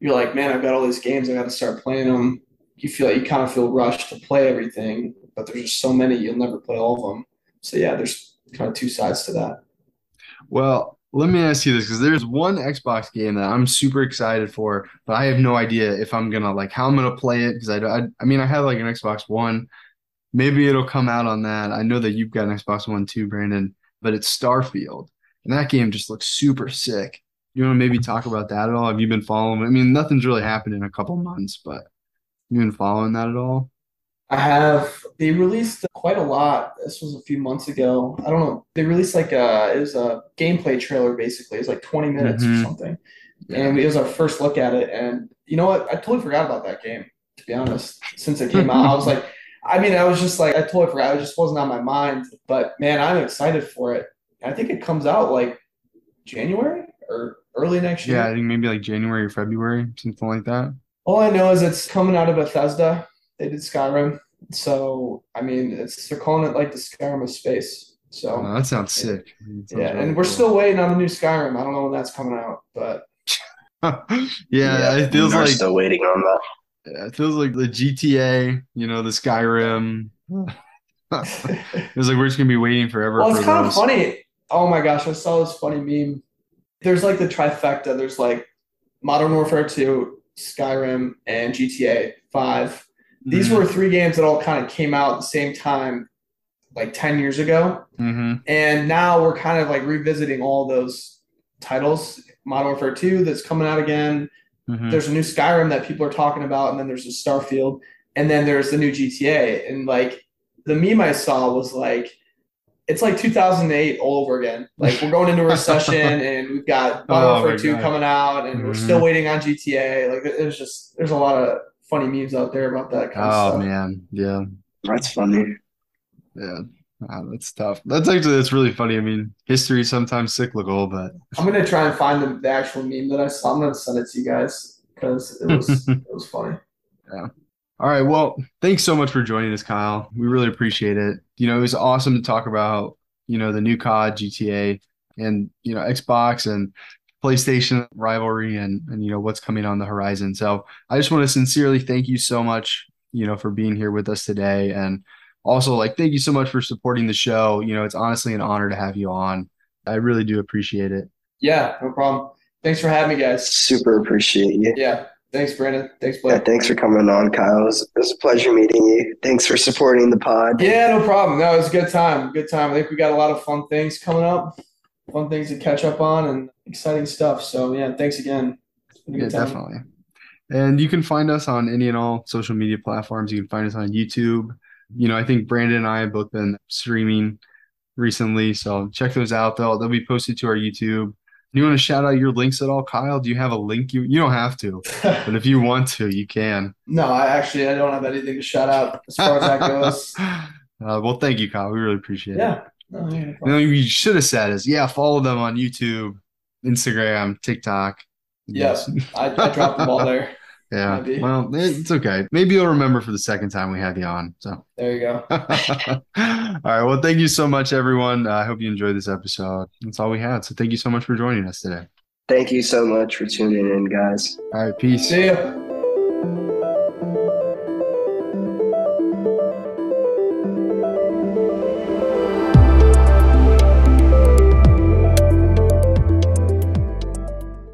you're like, man, I've got all these games. I got to start playing them. You feel like you kind of feel rushed to play everything, but there's just so many, you'll never play all of them. So yeah, there's kind of two sides to that. Well, let me ask you this because there's one Xbox game that I'm super excited for, but I have no idea if I'm gonna like how I'm gonna play it because I, I I mean I have like an Xbox One, maybe it'll come out on that. I know that you've got an Xbox One too, Brandon, but it's Starfield, and that game just looks super sick. You want to maybe talk about that at all? Have you been following? I mean, nothing's really happened in a couple months, but you been following that at all? I have, they released quite a lot. This was a few months ago. I don't know. They released like a, it was a gameplay trailer basically. It was like 20 minutes Mhm. or something. And it was our first look at it. And you know what? I totally forgot about that game, to be honest. Since it came out, I was like, I mean, I was just like, I totally forgot. It just wasn't on my mind. But man, I'm excited for it. I think it comes out like January or early next year. Yeah, I think maybe like January or February, something like that. All I know is it's coming out of Bethesda. They did Skyrim. So, I mean, it's they're calling it like the Skyrim of space. So, Oh, that sounds sick. That sounds yeah, really and we're still waiting on the new Skyrim. I don't know when that's coming out, but yeah, it feels we are like still waiting on that. Yeah, it feels like the GTA, you know, the Skyrim. It was like we're just gonna be waiting forever well, for it's kind of funny. Oh my gosh, I saw this funny meme. There's like the trifecta. There's like Modern Warfare 2, Skyrim, and GTA 5. These Mhm. were three games that all kind of came out at the same time, like 10 years ago. Mhm. And now we're kind of like revisiting all those titles. Modern Warfare 2 that's coming out again. Mhm. There's a new Skyrim that people are talking about, and then there's a Starfield, and then there's the new GTA. And like the meme I saw was like, it's like 2008 all over again. Like we're going into a recession, and we've got Modern Oh 2 God. coming out, and we're Mhm. still waiting on GTA. Like there's just there's a lot of funny memes out there about that kind of Oh stuff. man, yeah, That's funny. yeah. Wow, that's tough. That's actually that's really funny. I mean, history is sometimes cyclical, but I'm gonna try and find the, the actual meme that I saw. I'm gonna send it to you guys because it was it was funny. All right. Well, thanks so much for joining us, Kyle. We really appreciate it. You know, it was awesome to talk about, you know, the new COD, GTA, and, you know, Xbox and PlayStation rivalry and, and, you know, what's coming on the horizon. So I just want to sincerely thank you so much, you know, for being here with us today. And also, like, thank you so much for supporting the show. You know, it's honestly an honor to have you on. I really do appreciate it. Yeah, no problem. Thanks for having me, guys. Super appreciate you. Yeah, thanks, Brandon. Thanks, Blake. Yeah, thanks for coming on, Kyle. It was, it was a pleasure meeting you. Thanks for supporting the pod. Yeah, no problem. No, it was a good time. Good time. I think we got a lot of fun things coming up, fun things to catch up on, and exciting stuff. So yeah, thanks again. It's been a Yeah, time. definitely. And you can find us on any and all social media platforms. You can find us on YouTube. You know, I think Brandon and I have both been streaming recently, so check those out. They'll they'll be posted to our YouTube. Do you want to shout out your links at all, Kyle? Do you have a link? You you don't have to, but if you want to, you can. no, I actually I don't have anything to shout out as far as that goes. Uh, well, thank you, Kyle. We really appreciate it. Yeah. No, yeah, You know, you should have said is yeah, follow them on YouTube, Instagram, TikTok. Yes. I, I dropped the ball there. Yeah. Maybe. Well, it's okay. Maybe you'll remember for the second time we have you on. So. There you go. all right. Well, thank you so much, everyone. Uh, I hope you enjoyed this episode. That's all we had. So thank you so much for joining us today. Thank you so much for tuning in, guys. All right. Peace. See ya.